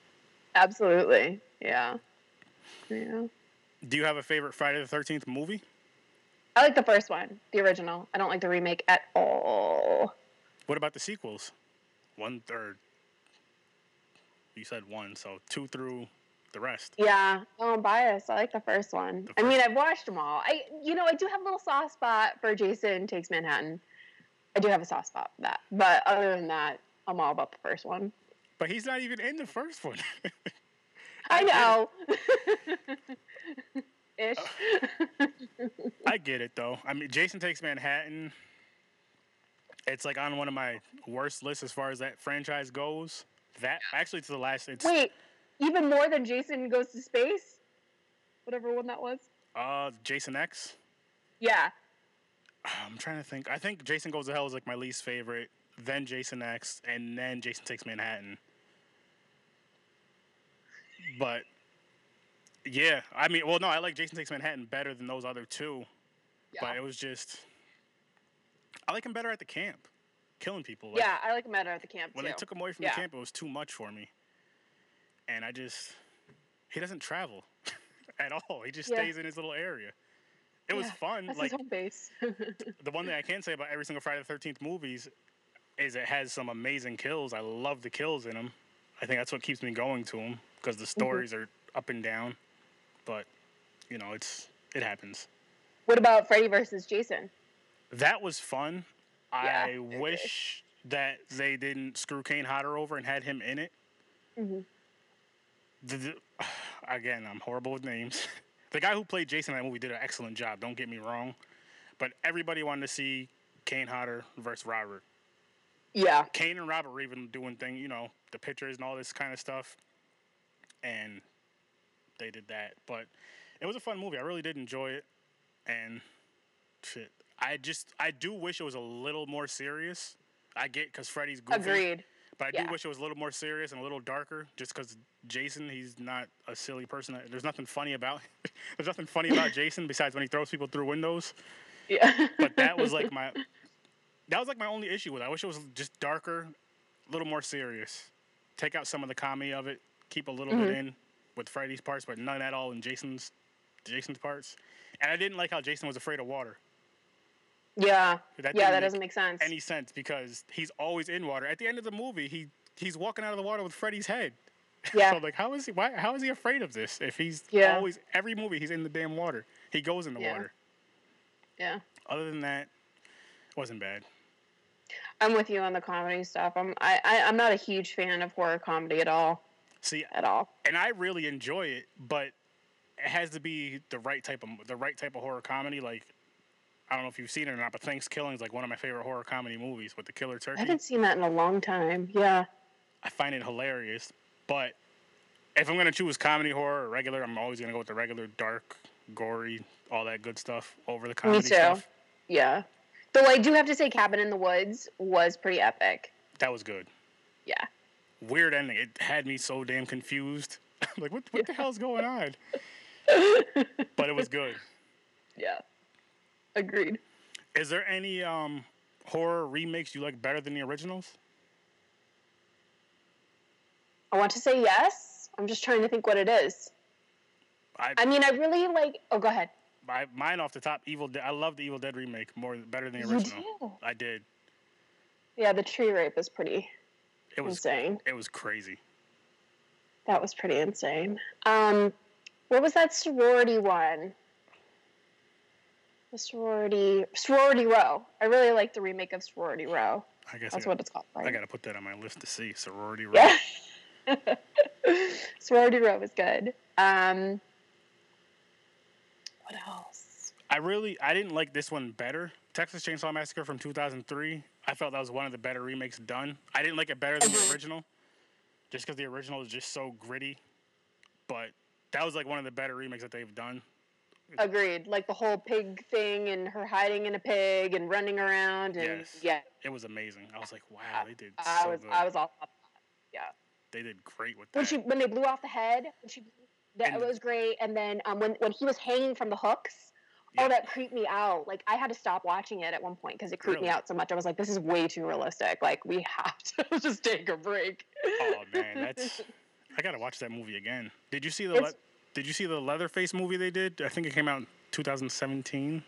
Speaker 4: Absolutely. Yeah. Yeah.
Speaker 2: Do you have a favorite Friday the Thirteenth movie?
Speaker 4: I like the first one, the original. I don't like the remake at all.
Speaker 2: What about the sequels? One third. You said one, so two through the rest.
Speaker 4: Yeah, no, I'm biased. I like the first one.
Speaker 2: The
Speaker 4: I mean, I've watched them all. I, you know, I do have a little soft spot for Jason Takes Manhattan. I do have a soft spot for that, but other than that, I'm all about the first one.
Speaker 2: But he's not even in the first one.
Speaker 4: I know. Ish.
Speaker 2: I get it though. I mean, Jason Takes Manhattan. It's like on one of my worst lists as far as that franchise goes. That actually to the last. It's
Speaker 4: Wait, even more than Jason Goes to Space, whatever one that was.
Speaker 2: Uh, Jason X.
Speaker 4: Yeah,
Speaker 2: I'm trying to think. I think Jason Goes to Hell is like my least favorite. Then Jason X, and then Jason Takes Manhattan. But yeah, I mean, well, no, I like Jason Takes Manhattan better than those other two. But it was just, I like him better at the camp, killing people. Like,
Speaker 4: yeah. I like him better at the camp too.
Speaker 2: When
Speaker 4: too.
Speaker 2: they took him away from
Speaker 4: Yeah.
Speaker 2: the camp, it was too much for me. And I just, he doesn't travel at all. He just
Speaker 4: Yeah.
Speaker 2: stays in his little area. It was fun.
Speaker 4: That's
Speaker 2: like
Speaker 4: his home base.
Speaker 2: the one thing I can say about every single Friday the Thirteenth movies is it has some amazing kills. I love the kills in them. I think that's what keeps me going to them because the mm-hmm. stories are up and down. But you know, it's it happens.
Speaker 4: what about Freddy versus Jason?
Speaker 2: That was fun.
Speaker 4: Yeah,
Speaker 2: I wish that they didn't screw Kane Hodder over and had him in it.
Speaker 4: Mhm.
Speaker 2: The, the- again, I'm horrible with names. The guy who played Jason in that movie did an excellent job. Don't get me wrong, but everybody wanted to see Kane Hodder versus Robert.
Speaker 4: Yeah,
Speaker 2: Kane and Robert were even doing thing, you know, the pictures and all this kind of stuff, and they did that. But it was a fun movie. I really did enjoy it, and shit, I just I do wish it was a little more serious. I get because Freddy's goofy,
Speaker 4: agreed.
Speaker 2: but I
Speaker 4: yeah.
Speaker 2: do wish it was a little more serious and a little darker. Just because Jason, he's not a silly person. There's nothing funny about. there's nothing funny about Jason besides when he throws people through windows
Speaker 4: Yeah,
Speaker 2: but that was like my that was like my only issue with it. I wish it was just darker, a little more serious. Take out some of the comedy of it, keep a little
Speaker 4: Mm-hmm.
Speaker 2: bit in with Freddy's parts, but none at all in Jason's Jason's parts. And I didn't like how Jason was afraid of water.
Speaker 4: yeah,
Speaker 2: That
Speaker 4: yeah. That
Speaker 2: make
Speaker 4: doesn't make sense.
Speaker 2: Any sense because he's always in water. At the end of the movie, he he's walking out of the water with Freddy's head.
Speaker 4: Yeah,
Speaker 2: So like, how is he? Why? How is he afraid of this? If he's
Speaker 4: Yeah.
Speaker 2: always every movie he's in the damn water. He goes in the
Speaker 4: Yeah.
Speaker 2: water.
Speaker 4: yeah.
Speaker 2: Other than that, it wasn't bad.
Speaker 4: I'm with you on the comedy stuff. I'm I, I I'm not a huge fan of horror comedy at all.
Speaker 2: See,
Speaker 4: At all.
Speaker 2: and I really enjoy it, but it has to be the right type of the right type of horror comedy. Like I don't know if you've seen it or not, but Thanksgiving is like one of my favorite horror comedy movies with the killer turkey.
Speaker 4: I haven't seen that in a long time. Yeah.
Speaker 2: I find it hilarious, but if I'm gonna choose comedy, horror, or regular, I'm always gonna go with the regular, dark, gory, all that good stuff over the comedy
Speaker 4: too.
Speaker 2: stuff.
Speaker 4: Yeah. Though I do have to say Cabin in the Woods was pretty epic.
Speaker 2: That was good.
Speaker 4: Yeah.
Speaker 2: Weird ending. It had me so damn confused. like what what the hell's going on? But it was good.
Speaker 4: Yeah. Agreed.
Speaker 2: Is there any um horror remakes you like better than the originals?
Speaker 4: I want to say yes. I'm just trying to think what it is.
Speaker 2: I,
Speaker 4: I mean, I really like. Oh, go ahead.
Speaker 2: I mine off the top. Evil. Dead. I love the Evil Dead remake more better than the
Speaker 4: You
Speaker 2: original.
Speaker 4: do?
Speaker 2: I did.
Speaker 4: Yeah, the tree rape is pretty
Speaker 2: It was
Speaker 4: insane.
Speaker 2: it was crazy.
Speaker 4: That was pretty insane. Um, what was that sorority one? The sorority sorority row. I really like the remake of sorority row.
Speaker 2: I guess
Speaker 4: That's
Speaker 2: I,
Speaker 4: what it's called.
Speaker 2: I gotta put that on my list to see. Sorority Row.
Speaker 4: Yeah. sorority row was good. Um, what else?
Speaker 2: I really I didn't like this one better. Texas Chainsaw Massacre from 2003. I felt that was one of the better remakes done. I didn't like it better than the original, just because the original is just so gritty. But that was like one of the better remakes that they've done.
Speaker 4: Agreed. Like the whole pig thing and her hiding in a pig and running around and
Speaker 2: Yes.
Speaker 4: yeah.
Speaker 2: It was amazing. I was like, wow, they did
Speaker 4: I
Speaker 2: so
Speaker 4: was
Speaker 2: good.
Speaker 4: I was all yeah.
Speaker 2: they did great with that.
Speaker 4: when she when they blew off the head when she that
Speaker 2: And-
Speaker 4: was great and then um, when when he was hanging from the hooks Oh,
Speaker 2: yeah.
Speaker 4: oh that creeped me out like i had to stop watching it at one point because it creeped me out so much i was like this is way too realistic like we have to just take a break
Speaker 2: Oh man, that's I gotta watch that movie again. Did you see the le- Did you see the Leatherface movie they did? I think it came out in 2017.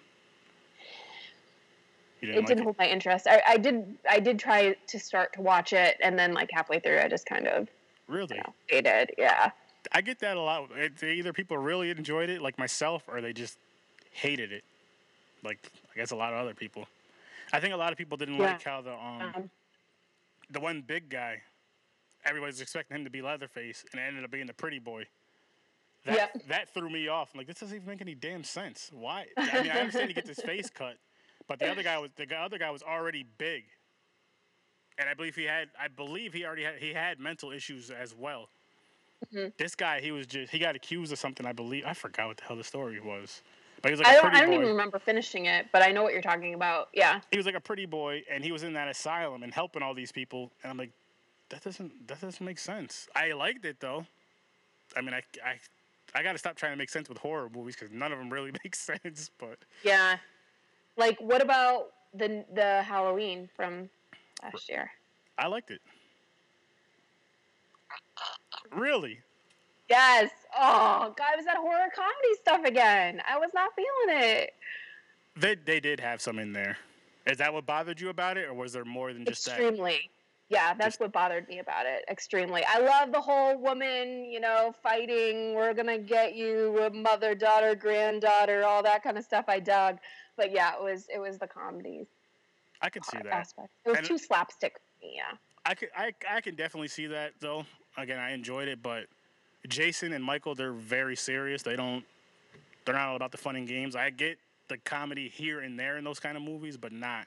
Speaker 2: You
Speaker 4: it
Speaker 2: didn't
Speaker 4: didn't
Speaker 2: like
Speaker 4: hold my interest I, I did i did try to start to watch it and then like halfway through i just kind of
Speaker 2: it? Really?
Speaker 4: you know yeah
Speaker 2: I get that a lot. It's either people really enjoyed it, like myself, or they just hated it. Like I guess a lot of other people. I think a lot of people didn't
Speaker 4: Yeah.
Speaker 2: like how the um
Speaker 4: um,
Speaker 2: the one big guy, everybody's expecting him to be Leatherface, and it ended up being the pretty boy. That,
Speaker 4: Yep.
Speaker 2: that threw me off. I'm like, this doesn't even make any damn sense. Why? I mean, I understand he gets his face cut, but the other guy was the other guy was already big, and I believe he had I believe he already had he had mental issues as well.
Speaker 4: Mhm.
Speaker 2: This guy, he was just he got accused of something. I believe I forgot what the hell the story was. But he was like
Speaker 4: I don't. I don't
Speaker 2: boy.
Speaker 4: even remember finishing it, but I know what you're talking about. Yeah.
Speaker 2: He was like a pretty boy, and he was in that asylum and helping all these people. And I'm like, that doesn't that doesn't make sense. I liked it though. I mean, I I I got to stop trying to make sense with horror movies because none of them really make sense. But
Speaker 4: Yeah. Like, what about the the Halloween from last year?
Speaker 2: I liked it. Really?
Speaker 4: Yes. Oh, God, it was that horror comedy stuff again. I was not feeling it.
Speaker 2: They they did have some in there. Is that what bothered you about it, or was there more than just that?
Speaker 4: Extremely. Yeah, that's
Speaker 2: Just-
Speaker 4: what bothered me about it. Extremely. I love the whole woman, you know, fighting. We're gonna get you mother, daughter, granddaughter, all that kind of stuff. I dug, but yeah, it was it was the comedy
Speaker 2: I could see that.
Speaker 4: aspect. It was
Speaker 2: And-
Speaker 4: too slapstick for me. Yeah.
Speaker 2: I could I I can definitely see that though. Again, I enjoyed it, but Jason and Michael, they're very serious. They don't they're not all about the fun and games. I get the comedy here and there in those kind of movies, but not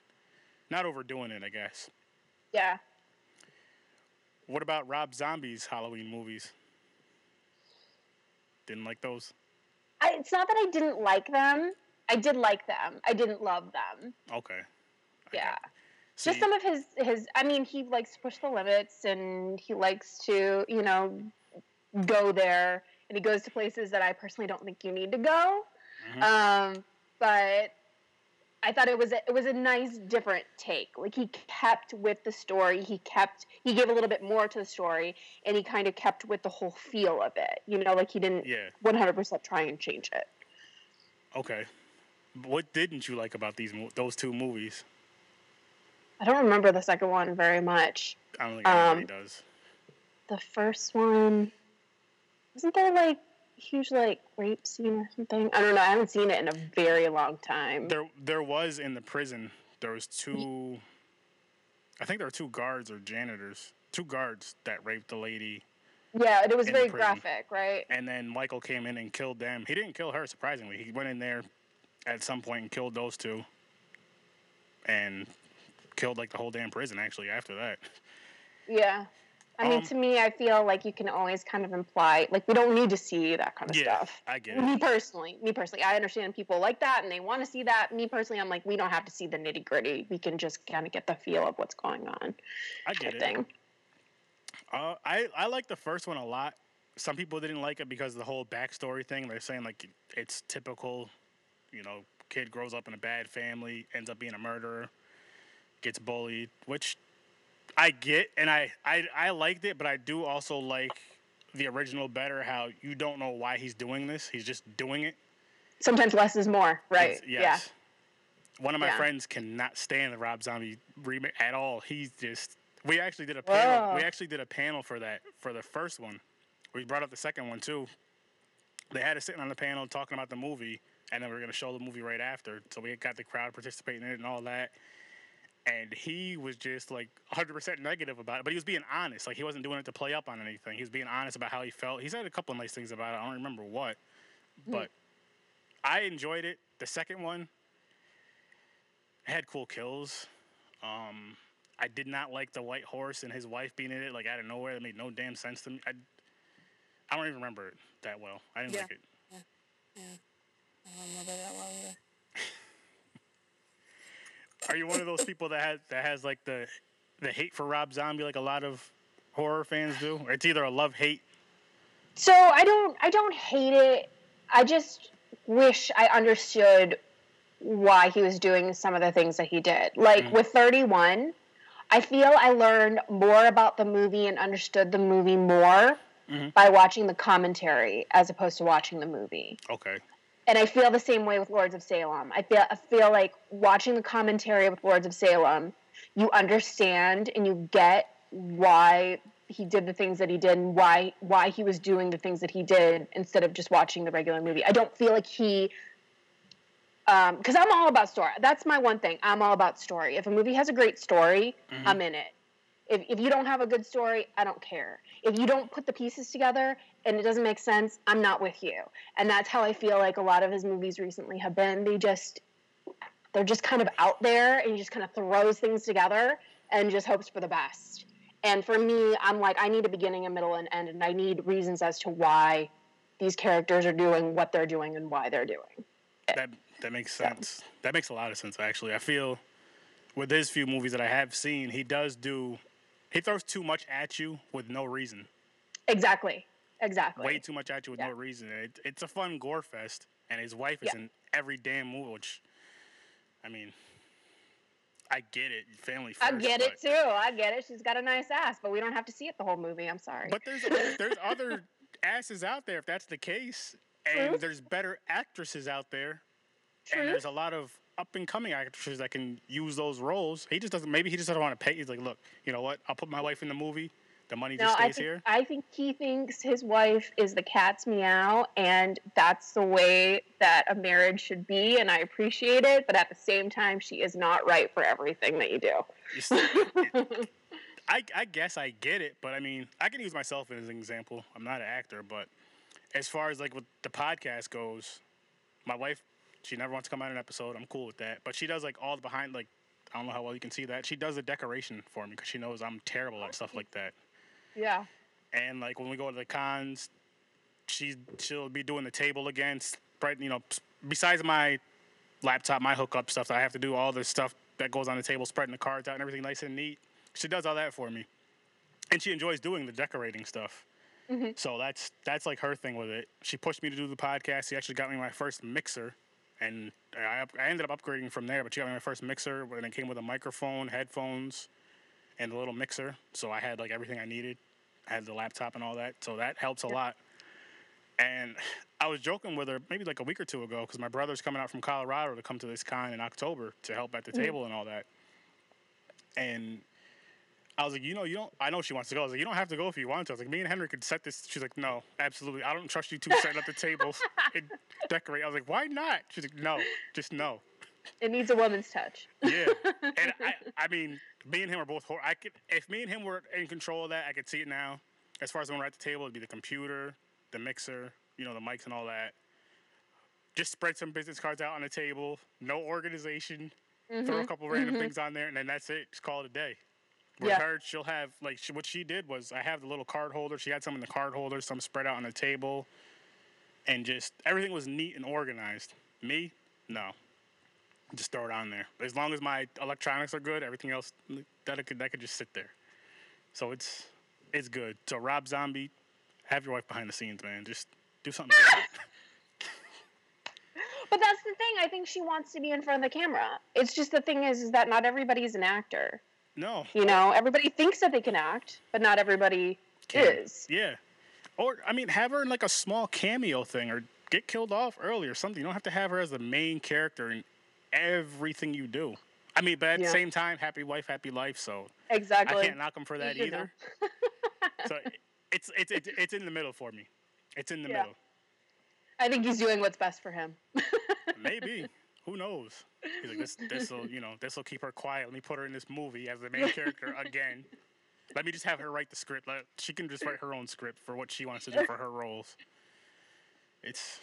Speaker 2: not overdoing it, I guess.
Speaker 4: Yeah.
Speaker 2: What about Rob Zombie's Halloween movies? Didn't like those?
Speaker 4: I, it's not that I didn't like them. I did like them. I didn't love them.
Speaker 2: Okay.
Speaker 4: Yeah.
Speaker 2: got-
Speaker 4: Just
Speaker 2: See,
Speaker 4: some of his his. I mean, he likes to push the limits, and he likes to, you know, go there, and he goes to places that I personally don't think you need to go.
Speaker 2: Mhm.
Speaker 4: Um, but I thought it was a, it was a nice different take. Like he kept with the story. He kept he gave a little bit more to the story, and he kind of kept with the whole feel of it. You know, like he didn't
Speaker 2: yeah.
Speaker 4: one hundred percent try and change it.
Speaker 2: Okay. What didn't you like about these those two movies?
Speaker 4: I don't remember the second one very much.
Speaker 2: I don't think anybody
Speaker 4: Um,
Speaker 2: does.
Speaker 4: The first one wasn't there like huge like rape scene or something? I don't know. I haven't seen it in a very long time.
Speaker 2: There, there was in the prison. There was two. I think there were two guards or janitors, two guards that raped the lady,
Speaker 4: yeah, it was very graphic, right?
Speaker 2: and then Michael came in and killed them. He didn't kill her, surprisingly. He went in there at some point and killed those two, and killed like the whole damn prison. Actually, after that,
Speaker 4: Yeah. I mean,
Speaker 2: Um,
Speaker 4: to me, I feel like you can always kind of imply, like, we don't need to see that kind of
Speaker 2: yeah,
Speaker 4: stuff.
Speaker 2: I get it.
Speaker 4: Me personally, me personally, I understand people like that and they want to see that. Me personally, I'm like, we don't have to see the nitty gritty. We can just kind of get the feel of what's going on,
Speaker 2: I get it.
Speaker 4: thing.
Speaker 2: Uh, I I like the first one a lot. Some people didn't like it because of the whole backstory thing. They're saying like it's typical, you know, kid grows up in a bad family, ends up being a murderer, gets bullied, which I get, and I I, I liked it, but I do also like the original better. How you don't know why he's doing this; he's just doing it.
Speaker 4: Sometimes less is more, right?
Speaker 2: It's- yes. One of my
Speaker 4: Yeah.
Speaker 2: friends cannot stand the Rob Zombie remake at all. He's just. We actually did a panel. We actually did a panel for that for the first one. We brought up the second one too. They had us sitting on the panel talking about the movie, and then we were going to show the movie right after. So we got the crowd participating in it and all that. And he was just like 100% negative about it, but he was being honest. Like he wasn't doing it to play up on anything. He was being honest about how he felt. He said a couple of nice things about it. I don't remember what, but I enjoyed it. The second one had cool kills. Um, I did not like the white horse and his wife being in it like out of nowhere. That made no damn sense to me. I, I don't even remember it that well. I didn't
Speaker 4: Yeah.
Speaker 2: like it. yeah. Yeah.
Speaker 4: I don't remember that well either.
Speaker 2: Are you one of those people that has that has like the the hate for Rob Zombie like a lot of horror fans do? Or it's either a love hate.
Speaker 4: So I don't I don't hate it. I just wish I understood why he was doing some of the things that he did. Like
Speaker 2: Mhm.
Speaker 4: with 31, I feel I learned more about the movie and understood the movie more
Speaker 2: Mhm.
Speaker 4: by watching the commentary as opposed to watching the movie.
Speaker 2: Okay.
Speaker 4: And I feel the same way with Lords of Salem. I feel I feel like watching the commentary with Lords of Salem, you understand and you get why he did the things that he did and why why he was doing the things that he did instead of just watching the regular movie. I don't feel like he because I'm all about story. That's my one thing. I'm all about story. If a movie has a great story,
Speaker 2: Mhm.
Speaker 4: I'm in it. If, if you don't have a good story, I don't care. If you don't put the pieces together and it doesn't make sense, I'm not with you. And that's how I feel like a lot of his movies recently have been. They just they're just kind of out there and he just kind of throws things together and just hopes for the best. And for me, I'm like, I need a beginning, a middle, and end, and I need reasons as to why these characters are doing what they're doing and why they're doing.
Speaker 2: That that makes sense. That makes a lot of sense actually. I feel with his few movies that I have seen, he does do he throws too much at you with no reason.
Speaker 4: Exactly. Exactly.
Speaker 2: Way too much at you with
Speaker 4: Yeah.
Speaker 2: no reason. It, it's a fun gore fest, and his wife is
Speaker 4: Yeah.
Speaker 2: in every damn movie. Which, I mean, I get it, family
Speaker 4: I get it too. I get it. She's got a nice ass, but we don't have to see it the whole movie. I'm sorry.
Speaker 2: But there's there's, other asses out there if that's the case, and
Speaker 4: True.
Speaker 2: there's better actresses out there,
Speaker 4: True.
Speaker 2: and there's a lot of up and coming actresses that can use those roles. He just doesn't. Maybe he just doesn't want to pay. He's like, look, you know what? I'll put my wife in the movie. The money
Speaker 4: No,
Speaker 2: just
Speaker 4: I
Speaker 2: stays
Speaker 4: think,
Speaker 2: here.
Speaker 4: I think he thinks his wife is the cat's meow, and that's the way that a marriage should be, and I appreciate it. But at the same time, she is not right for everything that you do.
Speaker 2: I, I guess I get it, but I mean, I can use myself as an example. I'm not an actor, but as far as like what the podcast goes, my wife, she never wants to come out in an episode. I'm cool with that, but she does like all the behind, like I don't know how well you can see that. She does the decoration for me because she knows I'm terrible at stuff like that.
Speaker 4: yeah.
Speaker 2: And like when we go to the cons, she she'll be doing the table again, spread you know, besides my laptop, my hookup stuff that I have to do all the stuff that goes on the table, spreading the cards out and everything nice and neat. She does all that for me, and she enjoys doing the decorating stuff. Mm-hmm. So that's that's like her thing with it. She pushed me to do the podcast. She actually got me my first mixer, and I, up- I ended up upgrading from there. But she got me my first mixer, and it came with a microphone, headphones, and a little mixer. So I had like everything I needed. I had the laptop and all that. So that helps a lot. And I was joking with her maybe like a week or two ago because my brother's coming out from Colorado to come to this con in October to help at the mm-hmm. table and all that. And I was like, you know, you don't. I know she wants to go. I was like, you don't have to go if you want to. I was like, me and Henry could set this. She's like, no, absolutely. I don't trust you two setting up the tables and decorate. I was like, why not? She's like, no, just no.
Speaker 4: It needs a woman's touch.
Speaker 2: Yeah, and I, I mean, me and him are both. Hor- I could, if me and him were in control of that, I could see it now. As far as when we're at the table, it'd be the computer, the mixer, you know, the mics and all that. Just spread some business cards out on the table. No organization. Throw a mm-hmm, couple random mm-hmm. things on there, and then that's it. Just call it a day. With
Speaker 4: Yeah.
Speaker 2: her, she'll have like she, what she did was I have the little card holder. She had some in the card holder, some spread out on the table, and just everything was neat and organized. Me, no just throw it on there. As long as my electronics are good, everything else that could that could just sit there. So it's it's good. So Rob Zombie, have your wife behind the scenes, man. Just do something different.
Speaker 4: But that's the thing. I think she wants to be in front of the camera. It's just the thing is, is that not everybody's an actor.
Speaker 2: No,
Speaker 4: You know, everybody thinks that they can act, but not everybody
Speaker 2: Can-
Speaker 4: is.
Speaker 2: yeah. Or I mean, have her in like a small cameo thing, or get killed off early or something. You don't have to have her as the main character in everything you do. I mean, but at
Speaker 4: Yeah.
Speaker 2: the same time, happy wife, happy life. So
Speaker 4: Exactly.
Speaker 2: I can't knock him for that
Speaker 4: You
Speaker 2: either. so it's it's it's it's in the middle for me. It's in the
Speaker 4: Yeah.
Speaker 2: middle.
Speaker 4: I think he's doing what's best for him.
Speaker 2: Maybe. Who knows? He's like, this this will you know, this will keep her quiet. Let me put her in this movie as the main character again. Let me just have her write the script. Let, she can just write her own script for what she wants to do for her roles. It's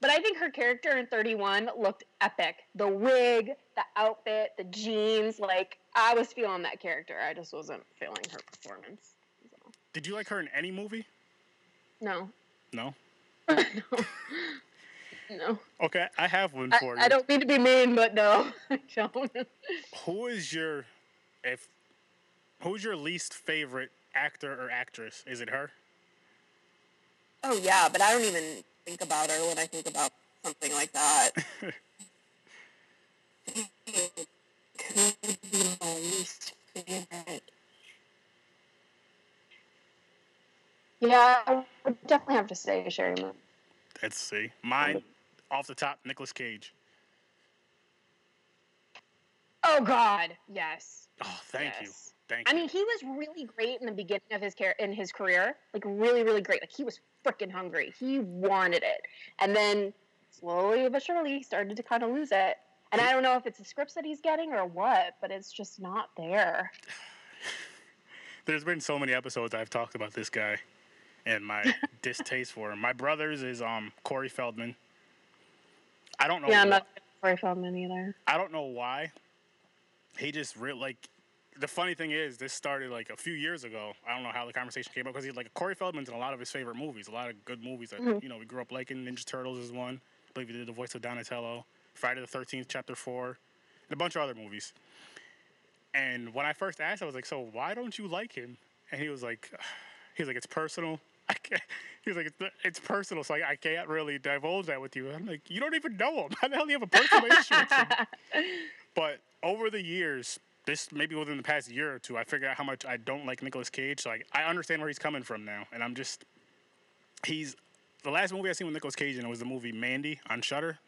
Speaker 4: But I think her character in 31 looked epic. The wig, the outfit, the jeans, like I was feeling that character. I just wasn't feeling her performance. So,
Speaker 2: Did you like her in any movie?
Speaker 4: no.
Speaker 2: No.
Speaker 4: no. No.
Speaker 2: Okay, I have one
Speaker 4: I,
Speaker 2: for you.
Speaker 4: I don't mean to be mean, but no, I don't.
Speaker 2: Who is your if who's your least favorite actor or actress? Is it her?
Speaker 4: Oh yeah, but I don't even think about her when I think about something like that. Could be my least favorite. Yeah, I would definitely have to say Sheri Moon.
Speaker 2: Let's see. Mine off the top, Nicolas Cage.
Speaker 4: Oh God, yes.
Speaker 2: Oh, thank you.
Speaker 4: Yes.
Speaker 2: Thank
Speaker 4: I
Speaker 2: you.
Speaker 4: mean, he was really great in the beginning of his car- in his career, like really, really great. Like he was freaking hungry. He wanted it, and then slowly but surely he started to kind of lose it. And I don't know if it's the scripts that he's getting or what, but it's just not there.
Speaker 2: There's been so many episodes I've talked about this guy and my distaste for him. My brother's is um Corey Feldman. I don't know.
Speaker 4: yeah, I'm
Speaker 2: wh-
Speaker 4: not Corey Feldman either.
Speaker 2: I don't know why. He just real like the funny thing is, this started like a few years ago. I don't know how the conversation came up because he like Corey Feldman's in a lot of his favorite movies, a lot of good movies that
Speaker 4: Mhm.
Speaker 2: you know we grew up liking. Ninja Turtles is one. I believe he did the voice of Donatello. Friday the Thirteenth, Chapter Four, and a bunch of other movies. And when I first asked, I was like, "So why don't you like him?" And he was like, "He's like, it's personal. I can't." He was like, "It's, it's personal, so I, I can't really divulge that with you." I'm like, "You don't even know him. How the hell do you have a personal him?" But over the years, this maybe within the past year or two, I figured out how much I don't like Nicolas Cage. So I, I understand where he's coming from now, and I'm just he's the last movie I seen with Nicolas Cage in it was the movie Mandy on Shutter,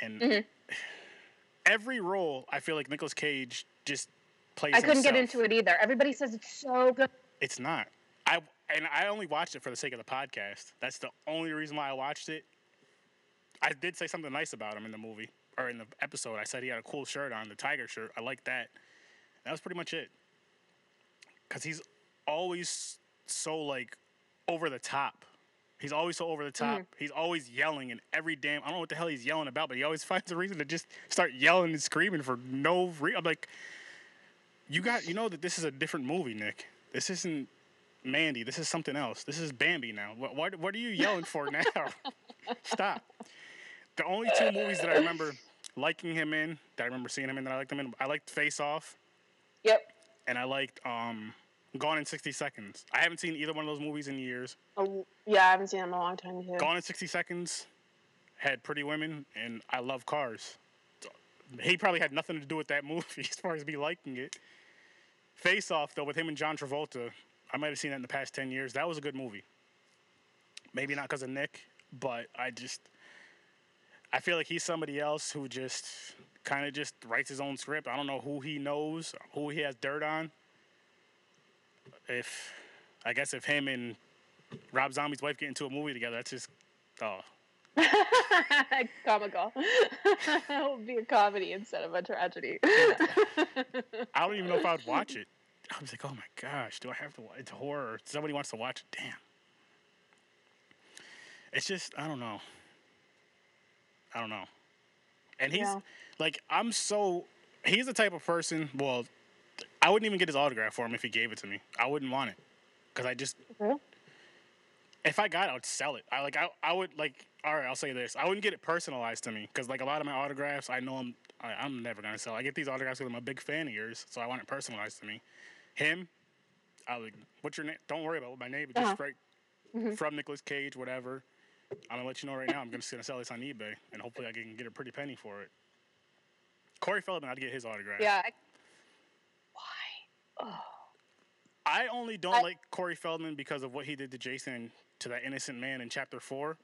Speaker 2: and
Speaker 4: Mhm.
Speaker 2: every role I feel like Nicolas Cage just plays.
Speaker 4: I couldn't get into it either. Everybody says it's so good.
Speaker 2: It's not. I and I only watched it for the sake of the podcast. That's the only reason why I watched it. I did say something nice about him in the movie or in the episode. I said he had a cool shirt on, the tiger shirt. I like that. That was pretty much it. Cause he's always so like over the top. He's always so over the top. Mm-hmm. He's always yelling and every damn. I don't know what the hell he's yelling about, but he always finds a reason to just start yelling and screaming for no reason. I'm like, you got, you know that this is a different movie, Nick. This isn't Mandy. This is something else. This is Bambi now. What what, what are you yelling for now? Stop. The only two movies that I remember liking him in, that I remember seeing him in, that I liked him in, I liked Face Off,
Speaker 4: Yep.
Speaker 2: and I liked um, Gone in 60 Seconds. I haven't seen either one of those movies in years.
Speaker 4: Oh, yeah, I haven't seen them in a long time too.
Speaker 2: Gone in 60 Seconds had Pretty Women, and I love Cars. He probably had nothing to do with that movie as far as me liking it. Face Off, though, with him and John Travolta, I might have seen that in the past 10 years. That was a good movie. Maybe not because of Nick, but I just. I feel like he's somebody else who just kind of just writes his own script. I don't know who he knows, who he has dirt on. If. I guess if him and Rob Zombie's wife get into a movie together, that's just. Oh,
Speaker 4: Comical. it would be a comedy instead of a tragedy.
Speaker 2: I don't even know if I would watch it. I was like, oh my gosh, do I have to? wa- It's horror. Somebody wants to watch it. Damn. It's just I don't know. I don't know. And he's
Speaker 4: Yeah.
Speaker 2: like, I'm so. He's the type of person. Well, I wouldn't even get his autograph for him if he gave it to me. I wouldn't want it because I just. If I got it, I would sell it. I like. I, I would like. All right, I'll say this. I wouldn't get it personalized to me because like a lot of my autographs, I know I'm. I, I'm never gonna sell. I get these autographs because I'm a big fan of yours, so I want it personalized to me. Him, I like. What's your name? Don't worry about my name. Just
Speaker 4: Uh-huh.
Speaker 2: write
Speaker 4: Mhm.
Speaker 2: from Nicolas Cage, whatever. I'm gonna let you know right now. I'm just gonna sell this on eBay, and hopefully I can get a pretty penny for it. Corey Feldman, I'd get his autograph.
Speaker 4: yeah. I- Why? Oh.
Speaker 2: I only don't
Speaker 4: I-
Speaker 2: like Corey Feldman because of what he did to Jason to that innocent man in Chapter Four.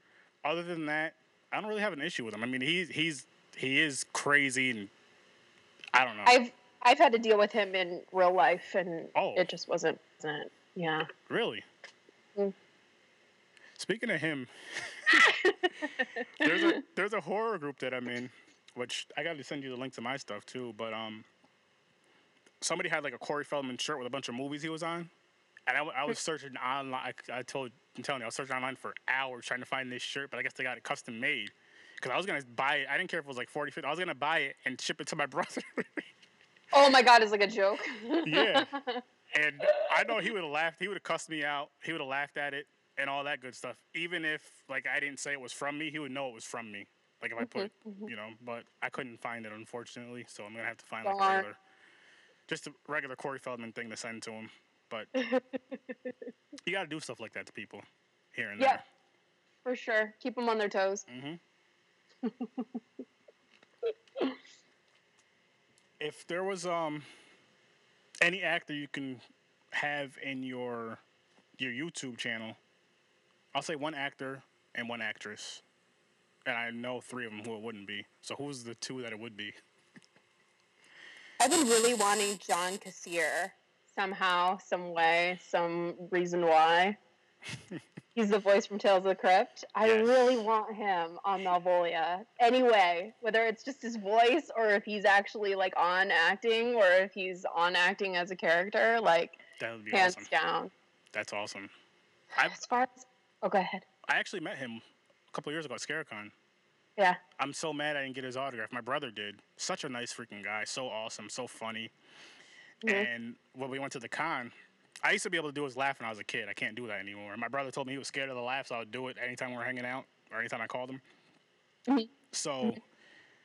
Speaker 2: Other than that, I don't really have an issue with him. I mean, he's he's he is crazy, and I don't know.
Speaker 4: I've I've had to deal with him in real life, and
Speaker 2: Oh.
Speaker 4: it just wasn't. wasn't yeah.
Speaker 2: Really?
Speaker 4: Mm.
Speaker 2: Speaking of him, there's a there's a horror group that I'm in, which I got to send you the link to my stuff too. But um, somebody had like a Corey Feldman shirt with a bunch of movies he was on, and I was searching online. I, I told I'm telling you, I was searching online for hours trying to find this shirt, but I guess they got it custom made. Because I was gonna buy it, I didn't care if it was like 40, 50. I was gonna buy it and ship it to my brother.
Speaker 4: Oh my god, it's like a joke.
Speaker 2: Yeah. And I know he would have laughed. He would have cussed me out. He would have laughed at it and all that good stuff. Even if like I didn't say it was from me, he would know it was from me. Like if I put, mm-hmm, mm-hmm. you know, but I couldn't find it unfortunately, so I'm gonna have to find like a regular, just a regular Corey Feldman thing to send to him. But you got to do stuff like that to people here and there.
Speaker 4: yeah, for sure. Keep them on their toes.
Speaker 2: there. Mm-hmm. if there was um any actor you can have in your your YouTube channel, I'll say one actor and one actress, and I know three of them who it wouldn't be. So who's the two that it would be?
Speaker 4: I've been really wanting John Kassir somehow, some way, some reason why. He's the voice from Tales of the Crypt. I
Speaker 2: Yes.
Speaker 4: really want him on Malvolia. Anyway, whether it's just his voice or if he's actually like on acting or if he's on acting as a character, like
Speaker 2: That would be
Speaker 4: hands
Speaker 2: awesome.
Speaker 4: down.
Speaker 2: That's awesome. I've,
Speaker 4: As far as oh, go ahead.
Speaker 2: I actually met him a couple years ago at Scarecon.
Speaker 4: Yeah.
Speaker 2: I'm so mad I didn't get his autograph. My brother did. Such a nice freaking guy. So awesome. So funny.
Speaker 4: Mhm.
Speaker 2: And when we went to the con, I used to be able to do his laugh when I was a kid. I can't do that anymore. My brother told me he was scared of the laugh, so I would do it anytime we were hanging out or anytime I called him.
Speaker 4: Mhm.
Speaker 2: So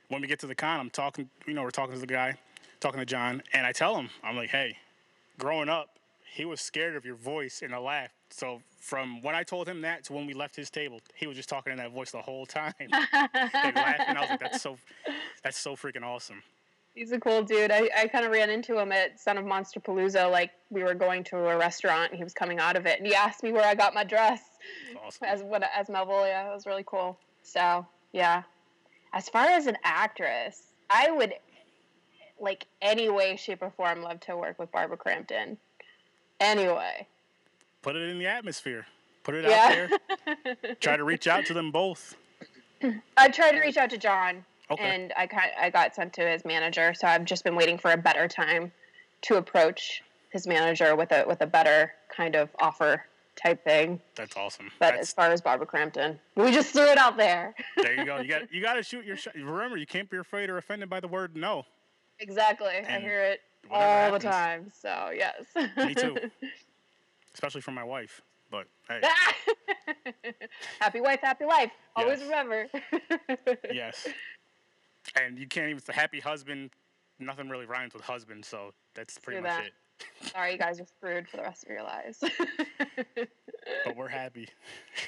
Speaker 2: when we get to the con, I'm talking, you know, we're talking to the guy, talking to John, and I tell him, I'm like, hey, growing up, he was scared of your voice and the laugh. So from when I told him that to when we left his table, he was just talking in that voice the whole time and laughing. I was like, that's so, that's so freaking awesome.
Speaker 4: He's a cool dude. I, I kind of ran into him at Son of Monsterpalooza. Like we were going to a restaurant and he was coming out of it, and he asked me where I got my dress
Speaker 2: Awesome.
Speaker 4: as what as Malvolia. It was really cool. So yeah. As far as an actress, I would like any way, shape, or form love to work with Barbara Crampton. Anyway.
Speaker 2: Put it in the atmosphere. Put it out there. Try to reach out to them both.
Speaker 4: I tried to reach out to John,
Speaker 2: Okay.
Speaker 4: and I kind I got sent to his manager. So I've just been waiting for a better time to approach his manager with a with a better kind of offer type thing.
Speaker 2: That's awesome.
Speaker 4: But
Speaker 2: That's,
Speaker 4: as far as Barbara Crampton, we just threw it out there.
Speaker 2: there you go. You got you got to shoot your shot. Remember, you can't be afraid or offended by the word no.
Speaker 4: exactly. I hear it all
Speaker 2: happens.
Speaker 4: the time. So yes.
Speaker 2: Me too. Especially from my wife. But hey,
Speaker 4: happy wife, happy life. Always
Speaker 2: Yes.
Speaker 4: remember.
Speaker 2: yes. And you can't even say happy husband. Nothing really rhymes with husband, so that's pretty much
Speaker 4: that.
Speaker 2: it.
Speaker 4: Sorry, you guys are screwed for the rest of your lives.
Speaker 2: But we're happy.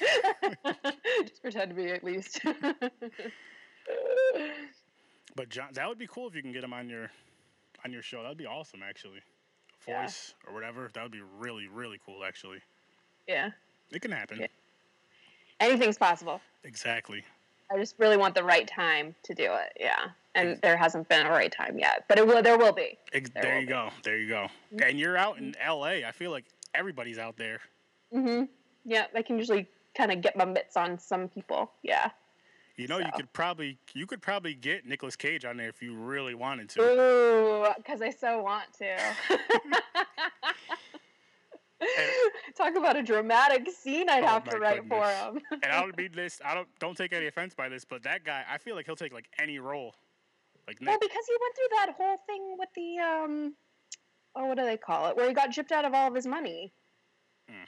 Speaker 4: Just pretend to be at least.
Speaker 2: But John, that would be cool if you can get him on your on your show. That would be awesome, actually.
Speaker 4: Yeah.
Speaker 2: Voice or whatever. That would be really really cool, actually.
Speaker 4: yeah.
Speaker 2: It can happen.
Speaker 4: Yeah. Anything's possible.
Speaker 2: Exactly.
Speaker 4: I just really want the right time to do it. Yeah. And there hasn't been a right time yet, but it will. There will be. There
Speaker 2: there
Speaker 4: will
Speaker 2: you
Speaker 4: be.
Speaker 2: go. There you go. And you're out in LA. I feel like everybody's out there.
Speaker 4: Mm-hmm. Yeah, I can usually kind of get my mitts on some people. Yeah.
Speaker 2: You know, you could probably you could probably get Nicolas Cage on there if you really wanted to.
Speaker 4: Ooh, because I so want to. Talk about a dramatic scene I'd
Speaker 2: Oh
Speaker 4: have to write for him.
Speaker 2: and I would be this. I don't don't take any offense by this, but that guy, I feel like he'll take like any role. Like
Speaker 4: well, because he went through that whole thing with the um, oh, what do they call it? Where he got gypped out of all of his money.
Speaker 2: Hmm.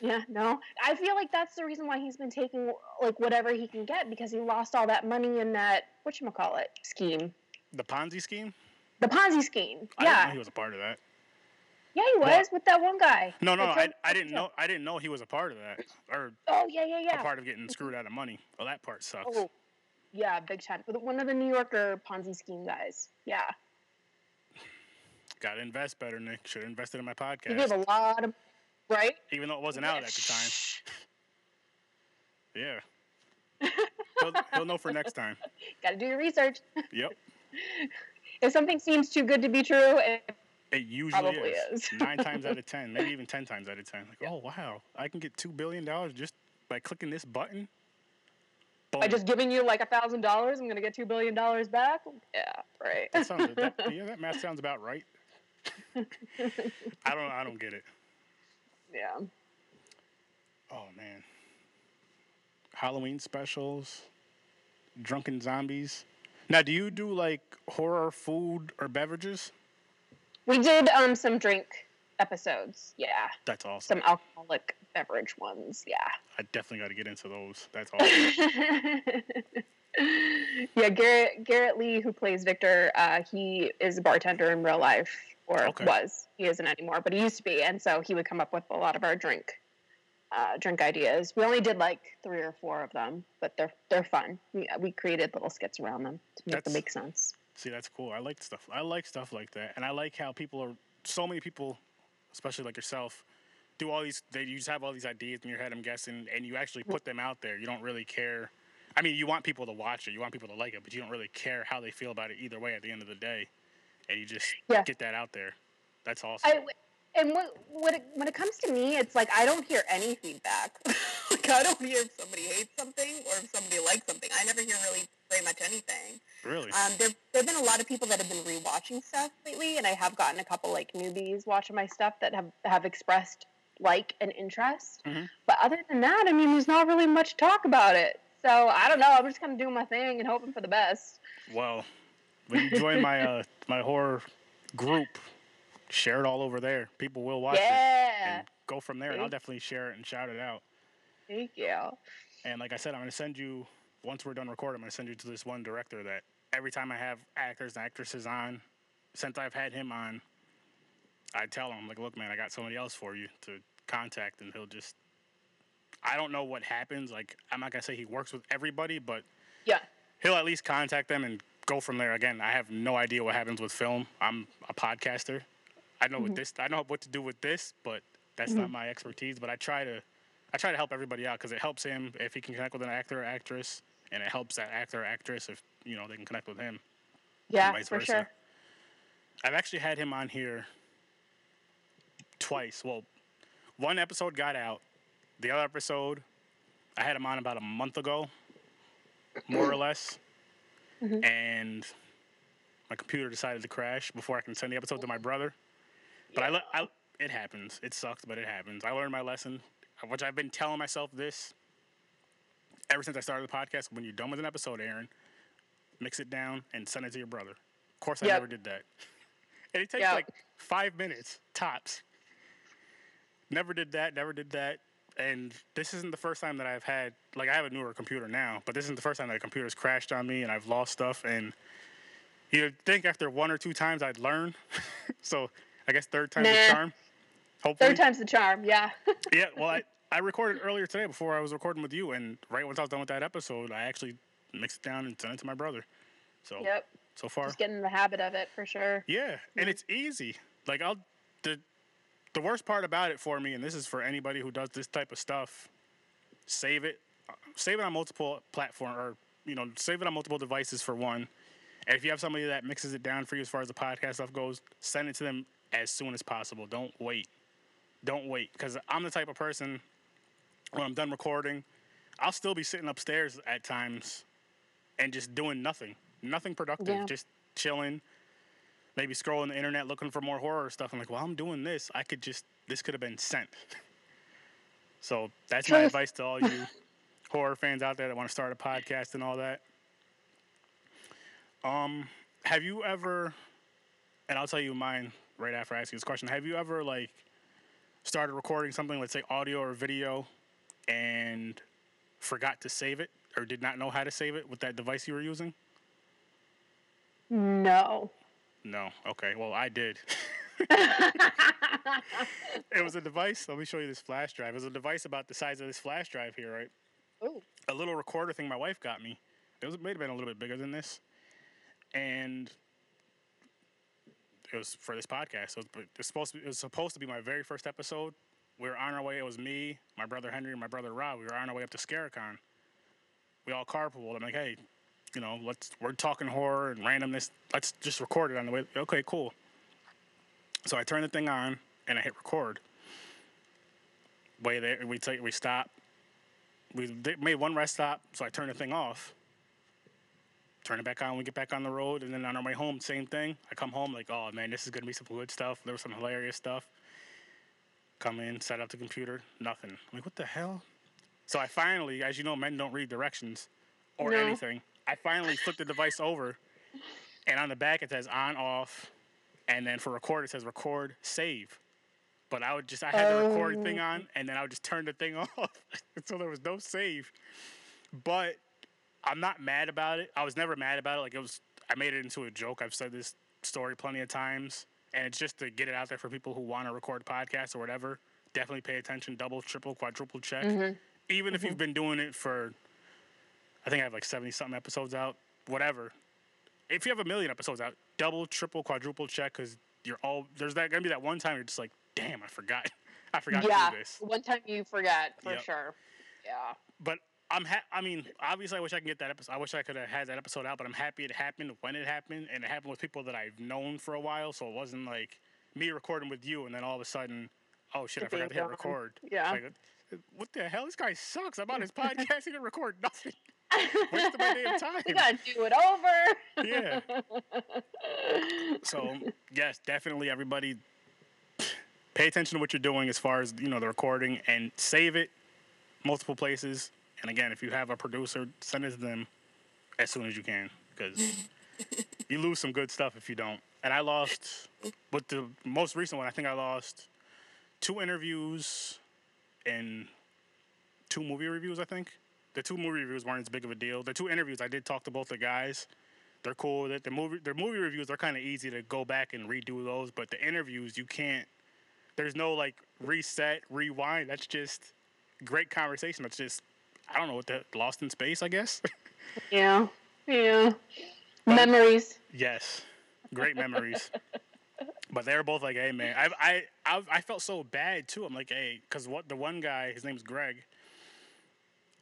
Speaker 4: Yeah, no. I feel like that's the reason why he's been taking like whatever he can get because he lost all that money in that what you call it scheme,
Speaker 2: the Ponzi scheme.
Speaker 4: the Ponzi scheme.
Speaker 2: I didn't know
Speaker 4: Yeah,
Speaker 2: he was a part of that.
Speaker 4: Yeah, he was
Speaker 2: Well-
Speaker 4: with that one guy.
Speaker 2: No, no, I, I didn't know. I didn't know he was a part of that, or
Speaker 4: Oh yeah, yeah,
Speaker 2: a
Speaker 4: yeah.
Speaker 2: part of getting screwed mm-hmm. out of money. Well, that part sucks.
Speaker 4: Oh, yeah, big time. One of the New Yorker Ponzi scheme guys. Yeah,
Speaker 2: Got to invest better, Nick. Should have invested in my
Speaker 4: he gave
Speaker 2: podcast,
Speaker 4: a lot of right.
Speaker 2: even though it wasn't out at the time. Yeah. he'll, he'll know for next time.
Speaker 4: Got to do your research.
Speaker 2: Yep.
Speaker 4: If something seems too good to be true, it,
Speaker 2: It usually
Speaker 4: Probably
Speaker 2: is.
Speaker 4: is.
Speaker 2: Nine times out of ten, maybe even ten times out of ten. Like, oh wow, I can get two billion dollars just by clicking this button.
Speaker 4: by
Speaker 2: Boom.
Speaker 4: just giving you like a thousand dollars, I'm gonna get two billion dollars back. Yeah, right.
Speaker 2: that sounds that, yeah, that math sounds about right. I don't I don't get it.
Speaker 4: yeah.
Speaker 2: Oh man. Halloween specials, drunken zombies. Now, do you do like horror food or beverages?
Speaker 4: We did um some drink episodes. Yeah,
Speaker 2: That's awesome.
Speaker 4: some alcoholic beverage ones. Yeah.
Speaker 2: I definitely got to get into those. That's awesome.
Speaker 4: yeah, Garrett Garrett Lee, who plays Victor, uh, he is a bartender in real life, or
Speaker 2: Okay.
Speaker 4: was. He isn't anymore, but he used to be, and so he would come up with a lot of our drink, uh, drink ideas. We only did like three or four of them, but they're they're fun. We we created little skits around them to make
Speaker 2: That's-
Speaker 4: them make sense.
Speaker 2: See, that's cool. I like stuff. I like stuff like that, and I like how people are. So many people, especially like yourself, do all these. They you just have all these ideas in your head. I'm guessing, and you actually put them out there. You don't really care. I mean, you want people to watch it. You want people to like it, but you don't really care how they feel about it either way. At the end of the day, and you just
Speaker 4: Yeah.
Speaker 2: get that out there. That's awesome.
Speaker 4: I, and when, when, it, when it comes to me, it's like I don't hear any feedback. like I don't hear if somebody hates something or if somebody likes something. I never hear really very much anything.
Speaker 2: really.
Speaker 4: Um, there there have been a lot of people that have been rewatching stuff lately, and I have gotten a couple like newbies watching my stuff that have have expressed like and interest.
Speaker 2: Mhm.
Speaker 4: But other than that, I mean, there's not really much talk about it. So I don't know. I'm just kind of doing my thing and hoping for the best.
Speaker 2: Well, when you join my uh, my horror group, share it all over there. People will watch it
Speaker 4: Yeah.
Speaker 2: and go from there. And I'll definitely share it and shout it out.
Speaker 4: Thank you.
Speaker 2: And like I said, I'm going to send you, once we're done recording, I'm going to send you to this one director that every time I have actors and actresses on, since I've had him on, I tell him, like, look, man, I got somebody else for you to contact. And he'll just, I don't know what happens. Like, I'm not going to say he works with everybody, but
Speaker 4: Yeah.
Speaker 2: he'll at least contact them and go from there. Again, I have no idea what happens with film. I'm a podcaster. I know what mm-hmm. this, I know what to do with this, but that's not mm-hmm. my expertise. But I try to, I try to help everybody out because it helps him if he can connect with an actor or actress, and it helps that actor or actress if you know they can connect with him.
Speaker 4: Yeah,
Speaker 2: vice
Speaker 4: for
Speaker 2: versa.
Speaker 4: sure.
Speaker 2: I've actually had him on here twice. Well, one episode got out. The other episode, I had him on about a month ago, more or less. Mm-hmm. And my computer decided to crash before I can send the episode to my brother. But I, le- I, it happens. It sucks, but it happens. I learned my lesson, which I've been telling myself this ever since I started the podcast. When you're done with an episode, Aaron, mix it down and send it to your brother. Of course, I
Speaker 4: Yep.
Speaker 2: never did that. And it takes
Speaker 4: Yep.
Speaker 2: like five minutes tops. Never did that. Never did that. And this isn't the first time that I've had like I have a newer computer now, but this isn't the first time that a computer's crashed on me and I've lost stuff. And you'd think after one or two times I'd learn. so I guess third time's
Speaker 4: Nah.
Speaker 2: the charm. Hopefully.
Speaker 4: Third time's the charm. Yeah.
Speaker 2: Yeah, well, I, I recorded earlier today before I was recording with you, and right once I was done with that episode, I actually mixed it down and sent it to my brother. So
Speaker 4: yep.
Speaker 2: so far,
Speaker 4: Just getting in the habit of it for sure.
Speaker 2: yeah, and it's easy. Like I'll the the worst part about it for me, and this is for anybody who does this type of stuff, save it, save it on multiple platform or you know save it on multiple devices for one. And if you have somebody that mixes it down for you as far as the podcast stuff goes, send it to them as soon as possible. Don't wait. Don't wait because I'm the type of person when I'm done recording, I'll still be sitting upstairs at times and just doing nothing, nothing productive,
Speaker 4: Yeah.
Speaker 2: just chilling, maybe scrolling the internet looking for more horror stuff. I'm like, well, I'm doing this. I could just, this could have been sent. So that's my advice to all you horror fans out there that want to start a podcast and all that. Um, have you ever, and I'll tell you mine right after I ask you this question. Have you ever like started recording something, let's say audio or video, and forgot to save it or did not know how to save it with that device you were using?
Speaker 4: No.
Speaker 2: No. Okay. Well, I did. it was a device. Let me show you this flash drive. It was a device about the size of this flash drive here, right?
Speaker 4: Ooh.
Speaker 2: A little recorder thing my wife got me. It was it may have been a little bit bigger than this, and it was for this podcast. So it was supposed to be, it was supposed to be my very first episode. We were on our way. It was me, my brother Henry, and my brother Rob. We were on our way up to Scarecon. We all carpooled. I'm like, hey, you know, let's we're talking horror and randomness. Let's just record it on the way. Okay, cool. So I turn the thing on and I hit record. Way there, we take we stop. We made one rest stop, so I turn the thing off. Turn it back on. We get back on the road, and then on our way home, same thing. I come home like, oh man, this is gonna be some good stuff. There was some hilarious stuff. Come in, set up the computer, nothing. I'm like, what the hell? So I finally, as you know, men don't read directions or
Speaker 4: No.
Speaker 2: anything. I finally flipped the device over, and on the back it says on, off, and then for record it says record, save. But I would just I had the record thing oh. on, and then I would just turn the thing off, so there was no save. But I'm not mad about it. I was never mad about it. Like it was, I made it into a joke. I've said this story plenty of times, and it's just to get it out there for people who want to record podcasts or whatever. Definitely pay attention, double, triple, quadruple check. Mm-hmm. Even if mm-hmm. you've been doing it for, I think I have like seventy something episodes out. Whatever. If you have a million episodes out, double, triple, quadruple check because you're all there's that gonna be that one time you're just like, damn, I forgot, I forgot
Speaker 4: yeah.
Speaker 2: to do this.
Speaker 4: One time you forget for
Speaker 2: Yep.
Speaker 4: sure. Yeah.
Speaker 2: but I'm ha- I mean, obviously, I wish I could get that episode. I wish I could have had that episode out, but I'm happy it happened when it happened, and it happened with people that I've known for a while. So it wasn't like me recording with you, and then all of a sudden, oh shit, I forgot to hit record.
Speaker 4: Yeah.
Speaker 2: Like, uh, what the hell? This guy sucks. I'm on his podcast. He didn't record nothing. Wasted my damn time.
Speaker 4: You gotta do it over.
Speaker 2: Yeah. So yes, definitely everybody pay attention to what you're doing as far as you know the recording and save it multiple places. And again, if you have a producer, send it to them as soon as you can because you lose some good stuff if you don't. and I lost with the most recent one. I think I lost two interviews and two movie reviews. I think the two movie reviews weren't as big of a deal. The two interviews I did talk to both the guys. They're cool with it. The movie, their movie reviews are kind of easy to go back and redo those, but the interviews you can't. There's no like reset, rewind. That's just great conversation. That's just I don't know what that lost in space. I guess.
Speaker 4: Yeah. Yeah. Memories.
Speaker 2: Yes, great memories. but they were both like, "Hey, man, I, I, I, felt so bad too." I'm like, "Hey," because what the one guy, his name's Greg.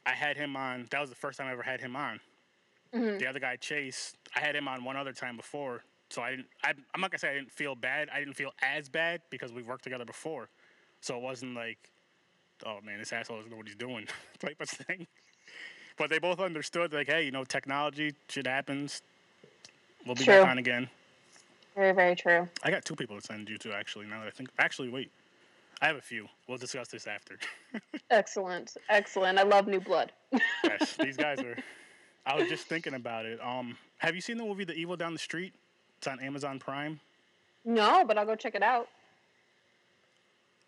Speaker 2: I had him on. That was the first time I ever had him on.
Speaker 4: Mhm.
Speaker 2: The other guy, Chase, I had him on one other time before, so I didn't. I, I'm not gonna say I didn't feel bad. I didn't feel as bad because we've worked together before, so it wasn't like, "Oh man, this asshole doesn't know what he's doing," type of thing. But they both understood, like, "Hey, you know, technology, shit happens. We'll be
Speaker 4: True.
Speaker 2: back on again."
Speaker 4: Very, very true.
Speaker 2: I got two people to send you to actually. Now that I think, actually, wait, I have a few. We'll discuss this after.
Speaker 4: Excellent. Excellent. I love New Blood.
Speaker 2: yes, these guys are. I was just thinking about it. Um, have you seen the movie The Evil Down the Street? It's on Amazon Prime.
Speaker 4: No, but I'll go check it out.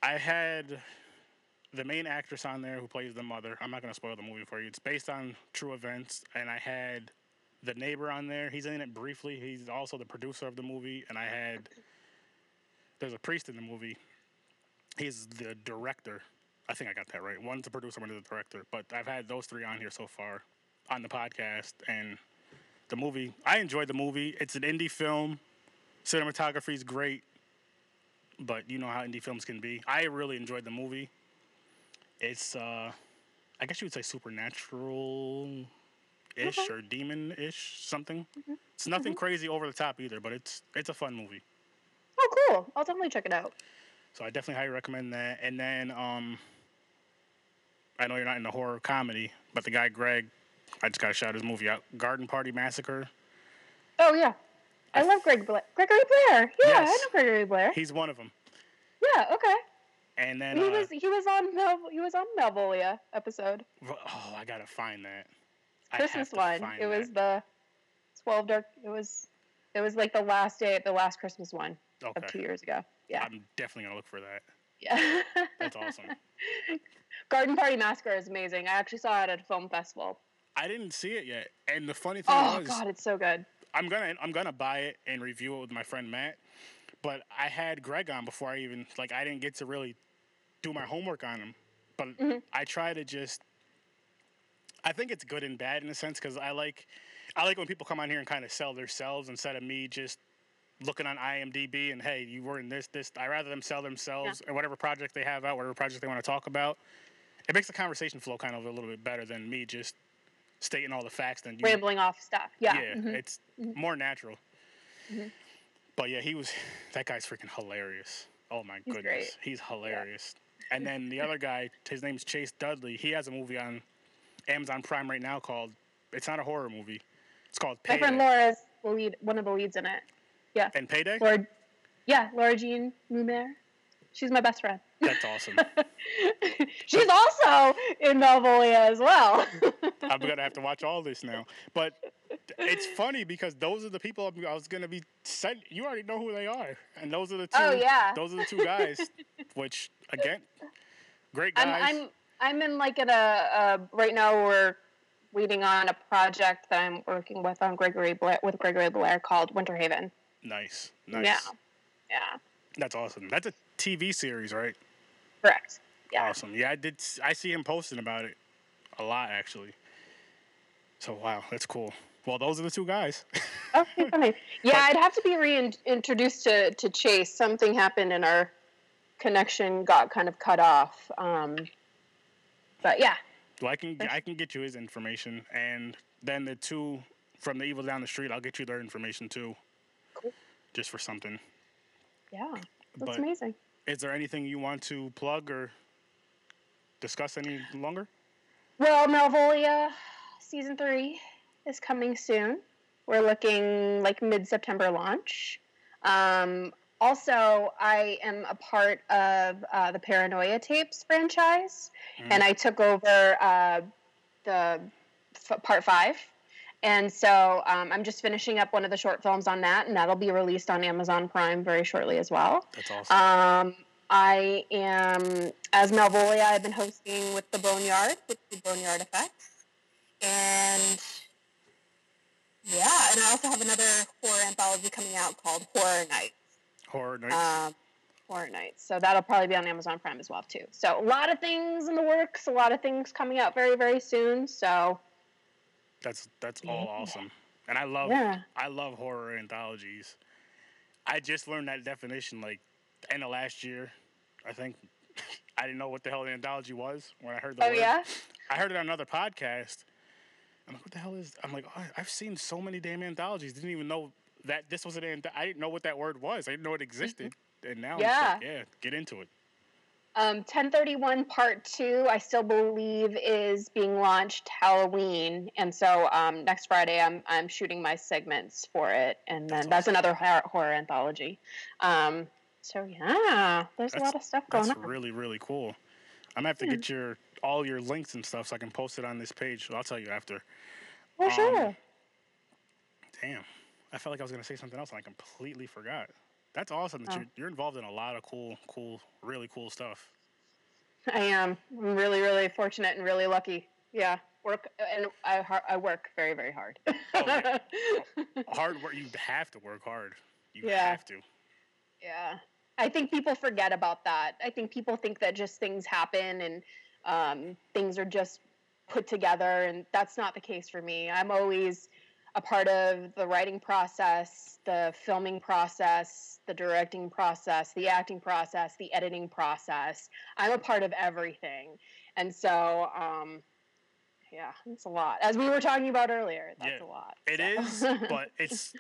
Speaker 2: I had the main actress on there who plays the mother. I'm not going to spoil the movie for you. It's based on true events, and I had the neighbor on there. He's in it briefly. He's also the producer of the movie, and I had there's a priest in the movie. He's the director. I think I got that right. One's the producer, one's the director. But I've had those three on here so far on the podcast, and the movie. I enjoyed the movie. It's an indie film. Cinematography is great but you know how indie films can be. I really enjoyed the movie. It's, uh, I guess you would say supernatural ish
Speaker 4: Okay.
Speaker 2: or demon ish something. It's nothing crazy over the top either, but it's it's a fun movie.
Speaker 4: Oh, cool. I'll definitely check it out.
Speaker 2: So I definitely highly recommend that. And then um, I know you're not into horror comedy, but the guy Greg, I just got to shout his movie out, Garden Party Massacre.
Speaker 4: Oh, yeah. I love Greg Bla- Gregory Blair. Yeah, I
Speaker 2: Yes.
Speaker 4: know Gregory Blair.
Speaker 2: He's one of them.
Speaker 4: Yeah, okay.
Speaker 2: And then
Speaker 4: he
Speaker 2: uh,
Speaker 4: was he was on Mel he was on Malvolia episode.
Speaker 2: oh, I gotta find that.
Speaker 4: Christmas one. It
Speaker 2: that.
Speaker 4: was the twelve dark it was it was like the last day the last Christmas one of two years ago. Yeah.
Speaker 2: I'm definitely gonna look for that.
Speaker 4: yeah.
Speaker 2: That's awesome.
Speaker 4: Garden Party Massacre is amazing. I actually saw it at a film festival.
Speaker 2: I didn't see it yet, and the funny thing
Speaker 4: Oh
Speaker 2: was,
Speaker 4: god, it's so good.
Speaker 2: I'm gonna I'm gonna buy it and review it with my friend Matt. But I had Greg on before I even like I didn't get to really do my homework on them, But
Speaker 4: Mhm.
Speaker 2: I try to just. I think it's good and bad in a sense because I like, I like when people come on here and kind of sell themselves instead of me just looking on IMDb and hey, you were in this this. I rather them sell themselves or whatever project they have out, whatever project they want to talk about. It makes the conversation flow kind of a little bit better than me just stating all the facts. Than
Speaker 4: Rambling off stuff. Yeah.
Speaker 2: yeah,
Speaker 4: mhm.
Speaker 2: it's more natural.
Speaker 4: Mhm.
Speaker 2: But yeah, he was that guy's freaking hilarious. Oh my
Speaker 4: He's
Speaker 2: goodness,
Speaker 4: great.
Speaker 2: he's hilarious. And then the other guy, his name's Chase Dudley. He has a movie on Amazon Prime right now called. It's not a horror movie. It's called
Speaker 4: My
Speaker 2: Payday.
Speaker 4: friend Laura is the lead one of the leads in it. Yeah.
Speaker 2: And Payday.
Speaker 4: Laura Yeah, Laura Jean Lumiere. She's my best friend.
Speaker 2: That's awesome.
Speaker 4: She's also in Malvolia as well.
Speaker 2: I'm gonna have to watch all this now. But it's funny because those are the people I'm- was gonna be sent. You already know who they are, and those are the two.
Speaker 4: Oh, yeah.
Speaker 2: Those are the two guys. which again, great guys.
Speaker 4: I'm I'm I'm in like in a uh, right now we're waiting on a project that I'm working with on Gregory Blair with Gregory Blair called Winter Haven.
Speaker 2: nice, nice.
Speaker 4: Yeah. Yeah.
Speaker 2: That's awesome. That's a TV series, right?
Speaker 4: Correct. Yeah.
Speaker 2: Awesome. Yeah, I did. I see him posting about it a lot actually. So wow, that's cool. Well, those are the two guys.
Speaker 4: Okay, funny. Yeah, I'd have to be reintroduced to to Chase. Something happened and our connection got kind of cut off. Um, but yeah,
Speaker 2: well, I can I can get you his information, and then the two from the evil down the street, I'll get you their information too.
Speaker 4: Cool.
Speaker 2: Just for something.
Speaker 4: yeah, that's
Speaker 2: But
Speaker 4: amazing.
Speaker 2: is there anything you want to plug or discuss any longer?
Speaker 4: Well, Malvolia season three is coming soon. We're looking like mid September launch. Um, also, I am a part of uh, the Paranoia Tapes franchise,
Speaker 2: Mhm.
Speaker 4: and I took over uh, the f- part five. And so um, I'm just finishing up one of the short films on that, and that'll be released on Amazon Prime very shortly as well.
Speaker 2: That's awesome.
Speaker 4: Um, I am, as Malvolia, I've been hosting with the Boneyard, with the Boneyard Effects. And yeah, and I also have another horror anthology coming out called Horror Nights.
Speaker 2: Horror nights.
Speaker 4: Um, Horror Nights. So that'll probably be on Amazon Prime as well too. So a lot of things in the works, a lot of things coming out very, very soon. So
Speaker 2: that's that's all
Speaker 4: yeah.
Speaker 2: awesome. And I love
Speaker 4: Yeah.
Speaker 2: I love horror anthologies. I just learned that definition like end of last year. I think I didn't know what the hell the anthology was when I heard the
Speaker 4: Oh
Speaker 2: word.
Speaker 4: yeah?
Speaker 2: I heard it on another podcast. I'm like, what the hell is? I'm like, oh, I've seen so many damn anthologies. Didn't even know that this was an. Anth- I didn't know what that word was. I didn't know it existed. And now.
Speaker 4: Yeah.
Speaker 2: it's like, yeah, get into it.
Speaker 4: Um, 1031 Part 2, I still believe, is being launched Halloween. And so um, next Friday, I'm, I'm shooting my segments for it. And then
Speaker 2: That's
Speaker 4: that's, another horror, horror anthology. Um, so, yeah, there's a lot of stuff going
Speaker 2: That's
Speaker 4: on.
Speaker 2: really really cool. I'm gonna have to get your all your links and stuff so I can post it on this page. I'll tell you after.
Speaker 4: For
Speaker 2: um,
Speaker 4: sure.
Speaker 2: Damn, I felt like I was gonna say something else and I completely forgot. That's awesome that
Speaker 4: Oh.
Speaker 2: you're, you're involved in a lot of cool, cool, really cool stuff.
Speaker 4: I am. I'm really, really fortunate and really lucky. Yeah. Work and I, I work very, very hard.
Speaker 2: Oh, yeah. Hard work. You have to work hard. You
Speaker 4: Yeah.
Speaker 2: have to.
Speaker 4: Yeah. I think people forget about that. I think people think that just things happen and um, things are just put together, and that's not the case for me. I'm always a part of the writing process, the filming process, the directing process, the acting process, the editing process. I'm a part of everything. And so, um, yeah, it's a lot. As we were talking about earlier, that's
Speaker 2: Yeah,
Speaker 4: a lot.
Speaker 2: It
Speaker 4: so.
Speaker 2: is, but it's.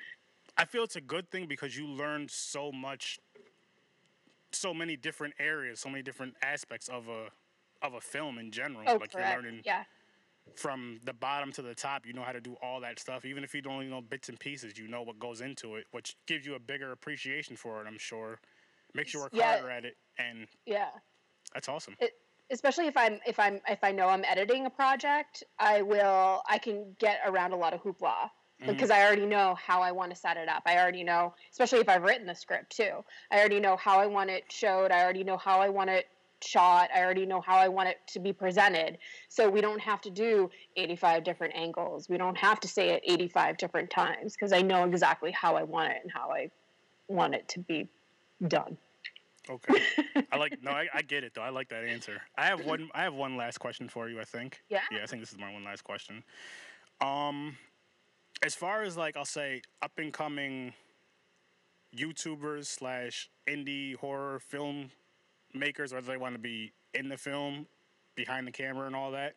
Speaker 2: I feel it's a good thing because you learn so much, so many different areas, so many different aspects of a of a film in general.
Speaker 4: oh,
Speaker 2: like
Speaker 4: correct.
Speaker 2: you're learning
Speaker 4: Yeah.
Speaker 2: from the bottom to the top. You know how to do all that stuff, even if you don't know bits and pieces. You know what goes into it, which gives you a bigger appreciation for it. I'm sure makes you work
Speaker 4: Yeah.
Speaker 2: harder at it, and
Speaker 4: Yeah.
Speaker 2: that's awesome.
Speaker 4: especially if I'm if I'm if I know I'm editing a project, I will I can get around a lot of hoopla
Speaker 2: Mhm.
Speaker 4: because I already know how I want to set it up. I already know, especially if I've written the script too. I already know how I want it showed. I already know how I want it shot. I already know how I want it to be presented. So we don't have to do 85 different angles. We don't have to say it 85 different times because I know exactly how I want it and how I want it to be done.
Speaker 2: Okay. I like no, I, I get it though. I like that answer. I have one. I have one last question for you. I think.
Speaker 4: Yeah.
Speaker 2: Yeah, I think this is my one last question. Um, as far as like I'll say up and coming YouTubers slash indie horror film makers, whether they want to be in the film, behind the camera, and all that.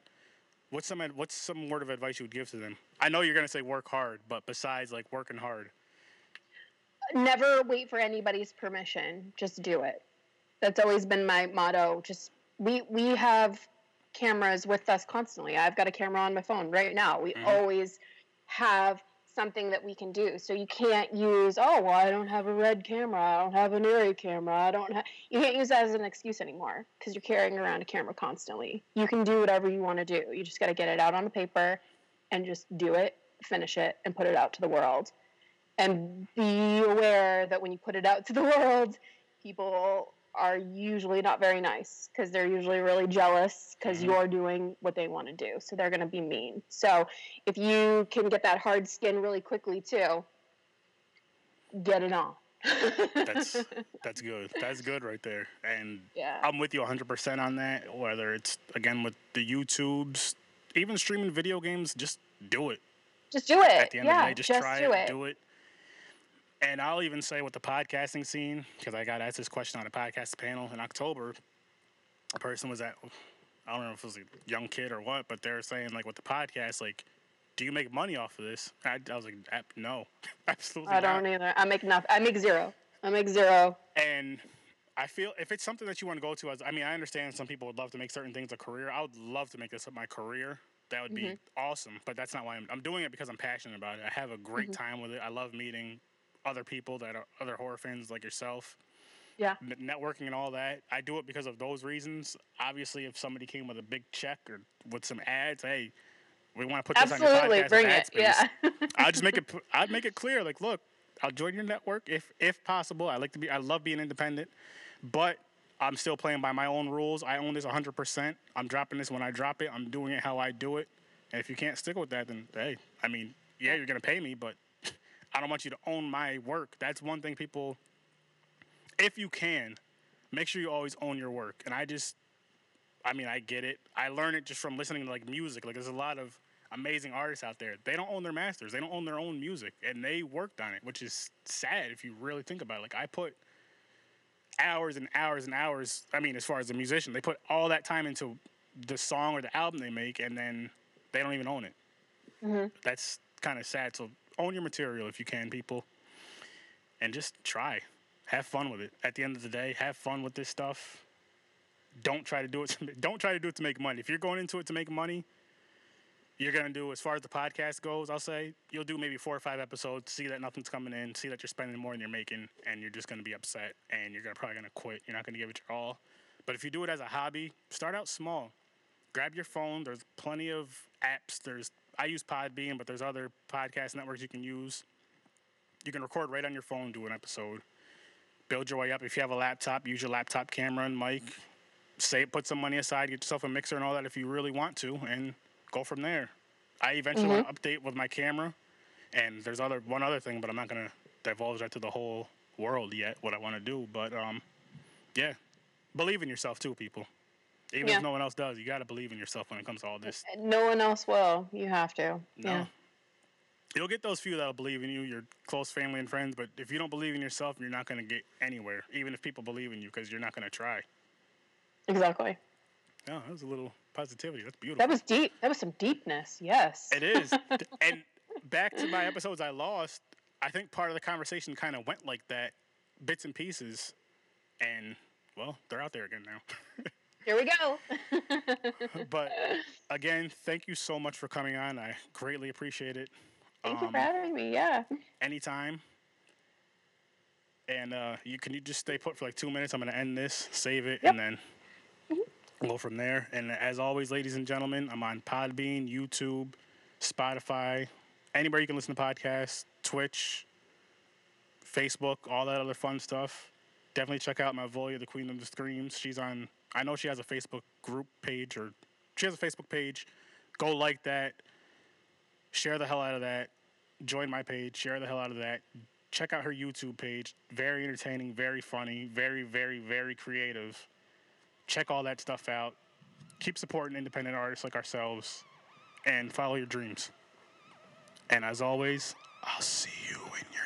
Speaker 2: What's some what's some word of advice you would give to them? I know you're gonna say work hard, but besides like working hard,
Speaker 4: never wait for anybody's permission just do it that's always been my motto just we we have cameras with us constantly i've got a camera on my phone right now we
Speaker 2: Mhm.
Speaker 4: always have something that we can do. So you can't use oh well i don't have a red camera i don't have an Arri camera i don't have you can't use that as an excuse anymore because you're carrying around a camera constantly. You can do whatever you want to do. You just got to get it out on the paper and just do it finish it and put it out to the world. And be aware that when you put it out to the world, people are usually not very nice because they're usually really jealous because
Speaker 2: Mhm.
Speaker 4: you're doing what they want to do. So they're going to be mean. So if you can get that hard skin really quickly too, get it on.
Speaker 2: That's that's good. That's good right there. And
Speaker 4: yeah.
Speaker 2: I'm with you 100% on that. Whether it's again with the YouTubes, even streaming video games, just do it.
Speaker 4: Just do it.
Speaker 2: At the end
Speaker 4: yeah,
Speaker 2: of the day, just, try
Speaker 4: do
Speaker 2: it,
Speaker 4: it.
Speaker 2: do it. And I'll even say with the podcasting scene, because I got asked this question on a podcast panel in October. A person was at, I don't know if it was a young kid or what, but they were saying like with the podcast, like, do you make money off of this? I, I was like, no, absolutely
Speaker 4: I
Speaker 2: not.
Speaker 4: don't either. I make nothing. I make zero. I make zero.
Speaker 2: And I feel if it's something that you want to go to, as I mean, I understand some people would love to make certain things a career. I would love to make this my career. That would be
Speaker 4: Mhm.
Speaker 2: awesome. But that's not why I'm. I'm doing it because I'm passionate about it. I have a great time with it. I love meeting other people that are other horror fans like yourself.
Speaker 4: Yeah.
Speaker 2: Networking and all that. I do it because of those reasons. Obviously, if somebody came with a big check or with some ads, hey, we want to put this on your
Speaker 4: Absolutely,
Speaker 2: podcast.
Speaker 4: bring it.
Speaker 2: space.
Speaker 4: Yeah.
Speaker 2: I'll just make it. I'd make it clear. Like, look, I'll join your network if if possible. I like to be. I love being independent, but I'm still playing by my own rules. I own this 100. percent I'm dropping this when I drop it. I'm doing it how I do it. And if you can't stick with that, then hey, I mean, yeah, you're gonna pay me, but I don't want you to own my work. That's one thing people. If you can, make sure you always own your work. And I just, I mean, I get it. I learn it just from listening to like music. Like, there's a lot of amazing artists out there. They don't own their masters. They don't own their own music, and they worked on it, which is sad if you really think about it. Like I put hours and hours and hours. I mean, as far as a musician, they put all that time into the song or the album they make, and then they don't even own it. Mm-hmm. That's kind of sad. So own your material if you can, people, and just try. Have fun with it. At the end of the day, have fun with this stuff. Don't try to do it. To, don't try to do it to make money. If you're going into it to make money, you're gonna do as far as the podcast goes. I'll say you'll do maybe four or five episodes, see that nothing's coming in, see that you're spending more than you're making, and you're just gonna be upset, and you're gonna probably gonna quit. You're not gonna give it your all. But if you do it as a hobby, start out small. Grab your phone. There's plenty of apps. There's I use Podbean, but there's other podcast networks you can use. You can record right on your phone, do an episode. Build your way up. If you have a laptop, use your laptop camera and mic. Say put some money aside, get yourself a mixer and all that if you really want to, and go from there. I eventually want to update with my camera, and there's other one other thing, but I'm not gonna divulge that to the whole world yet. What I want to do, but um, yeah, believe in yourself too, people. Even
Speaker 4: Yeah.
Speaker 2: if no one else does, you gotta believe in yourself when it comes to all this.
Speaker 4: Uh, no one else will. You have to.
Speaker 2: No.
Speaker 4: Yeah.
Speaker 2: You'll get those few that'll believe in you, your close family and friends, but if you don't believe in yourself, you're not going to get anywhere, even if people believe in you, because you're not going to try.
Speaker 4: Exactly.
Speaker 2: No, that was a little positivity. That's beautiful.
Speaker 4: That was deep. That was some deepness. Yes.
Speaker 2: It is. and back to my episodes I lost, I think part of the conversation kind of went like that, bits and pieces. And, well, they're out there again now.
Speaker 4: Here we go.
Speaker 2: but again, thank you so much for coming on. I greatly appreciate it.
Speaker 4: Thank you
Speaker 2: Um,
Speaker 4: for having me. Yeah.
Speaker 2: anytime. And uh, you can you just stay put for like two minutes. I'm gonna end this, save it,
Speaker 4: Yep.
Speaker 2: and then go from there. And as always, ladies and gentlemen, I'm on Podbean, YouTube, Spotify, anywhere you can listen to podcasts, Twitch, Facebook, all that other fun stuff. Definitely check out Malvolia, the Queen of the Screams. She's on. I know she has a Facebook group page, or she has a Facebook page. Go like that. Share the hell out of that join my page, share the hell out of that. Check out her YouTube page. Very entertaining, very funny, very, very, very creative. Check all that stuff out. Keep supporting independent artists like ourselves and follow your dreams. And as always, I'll see you in your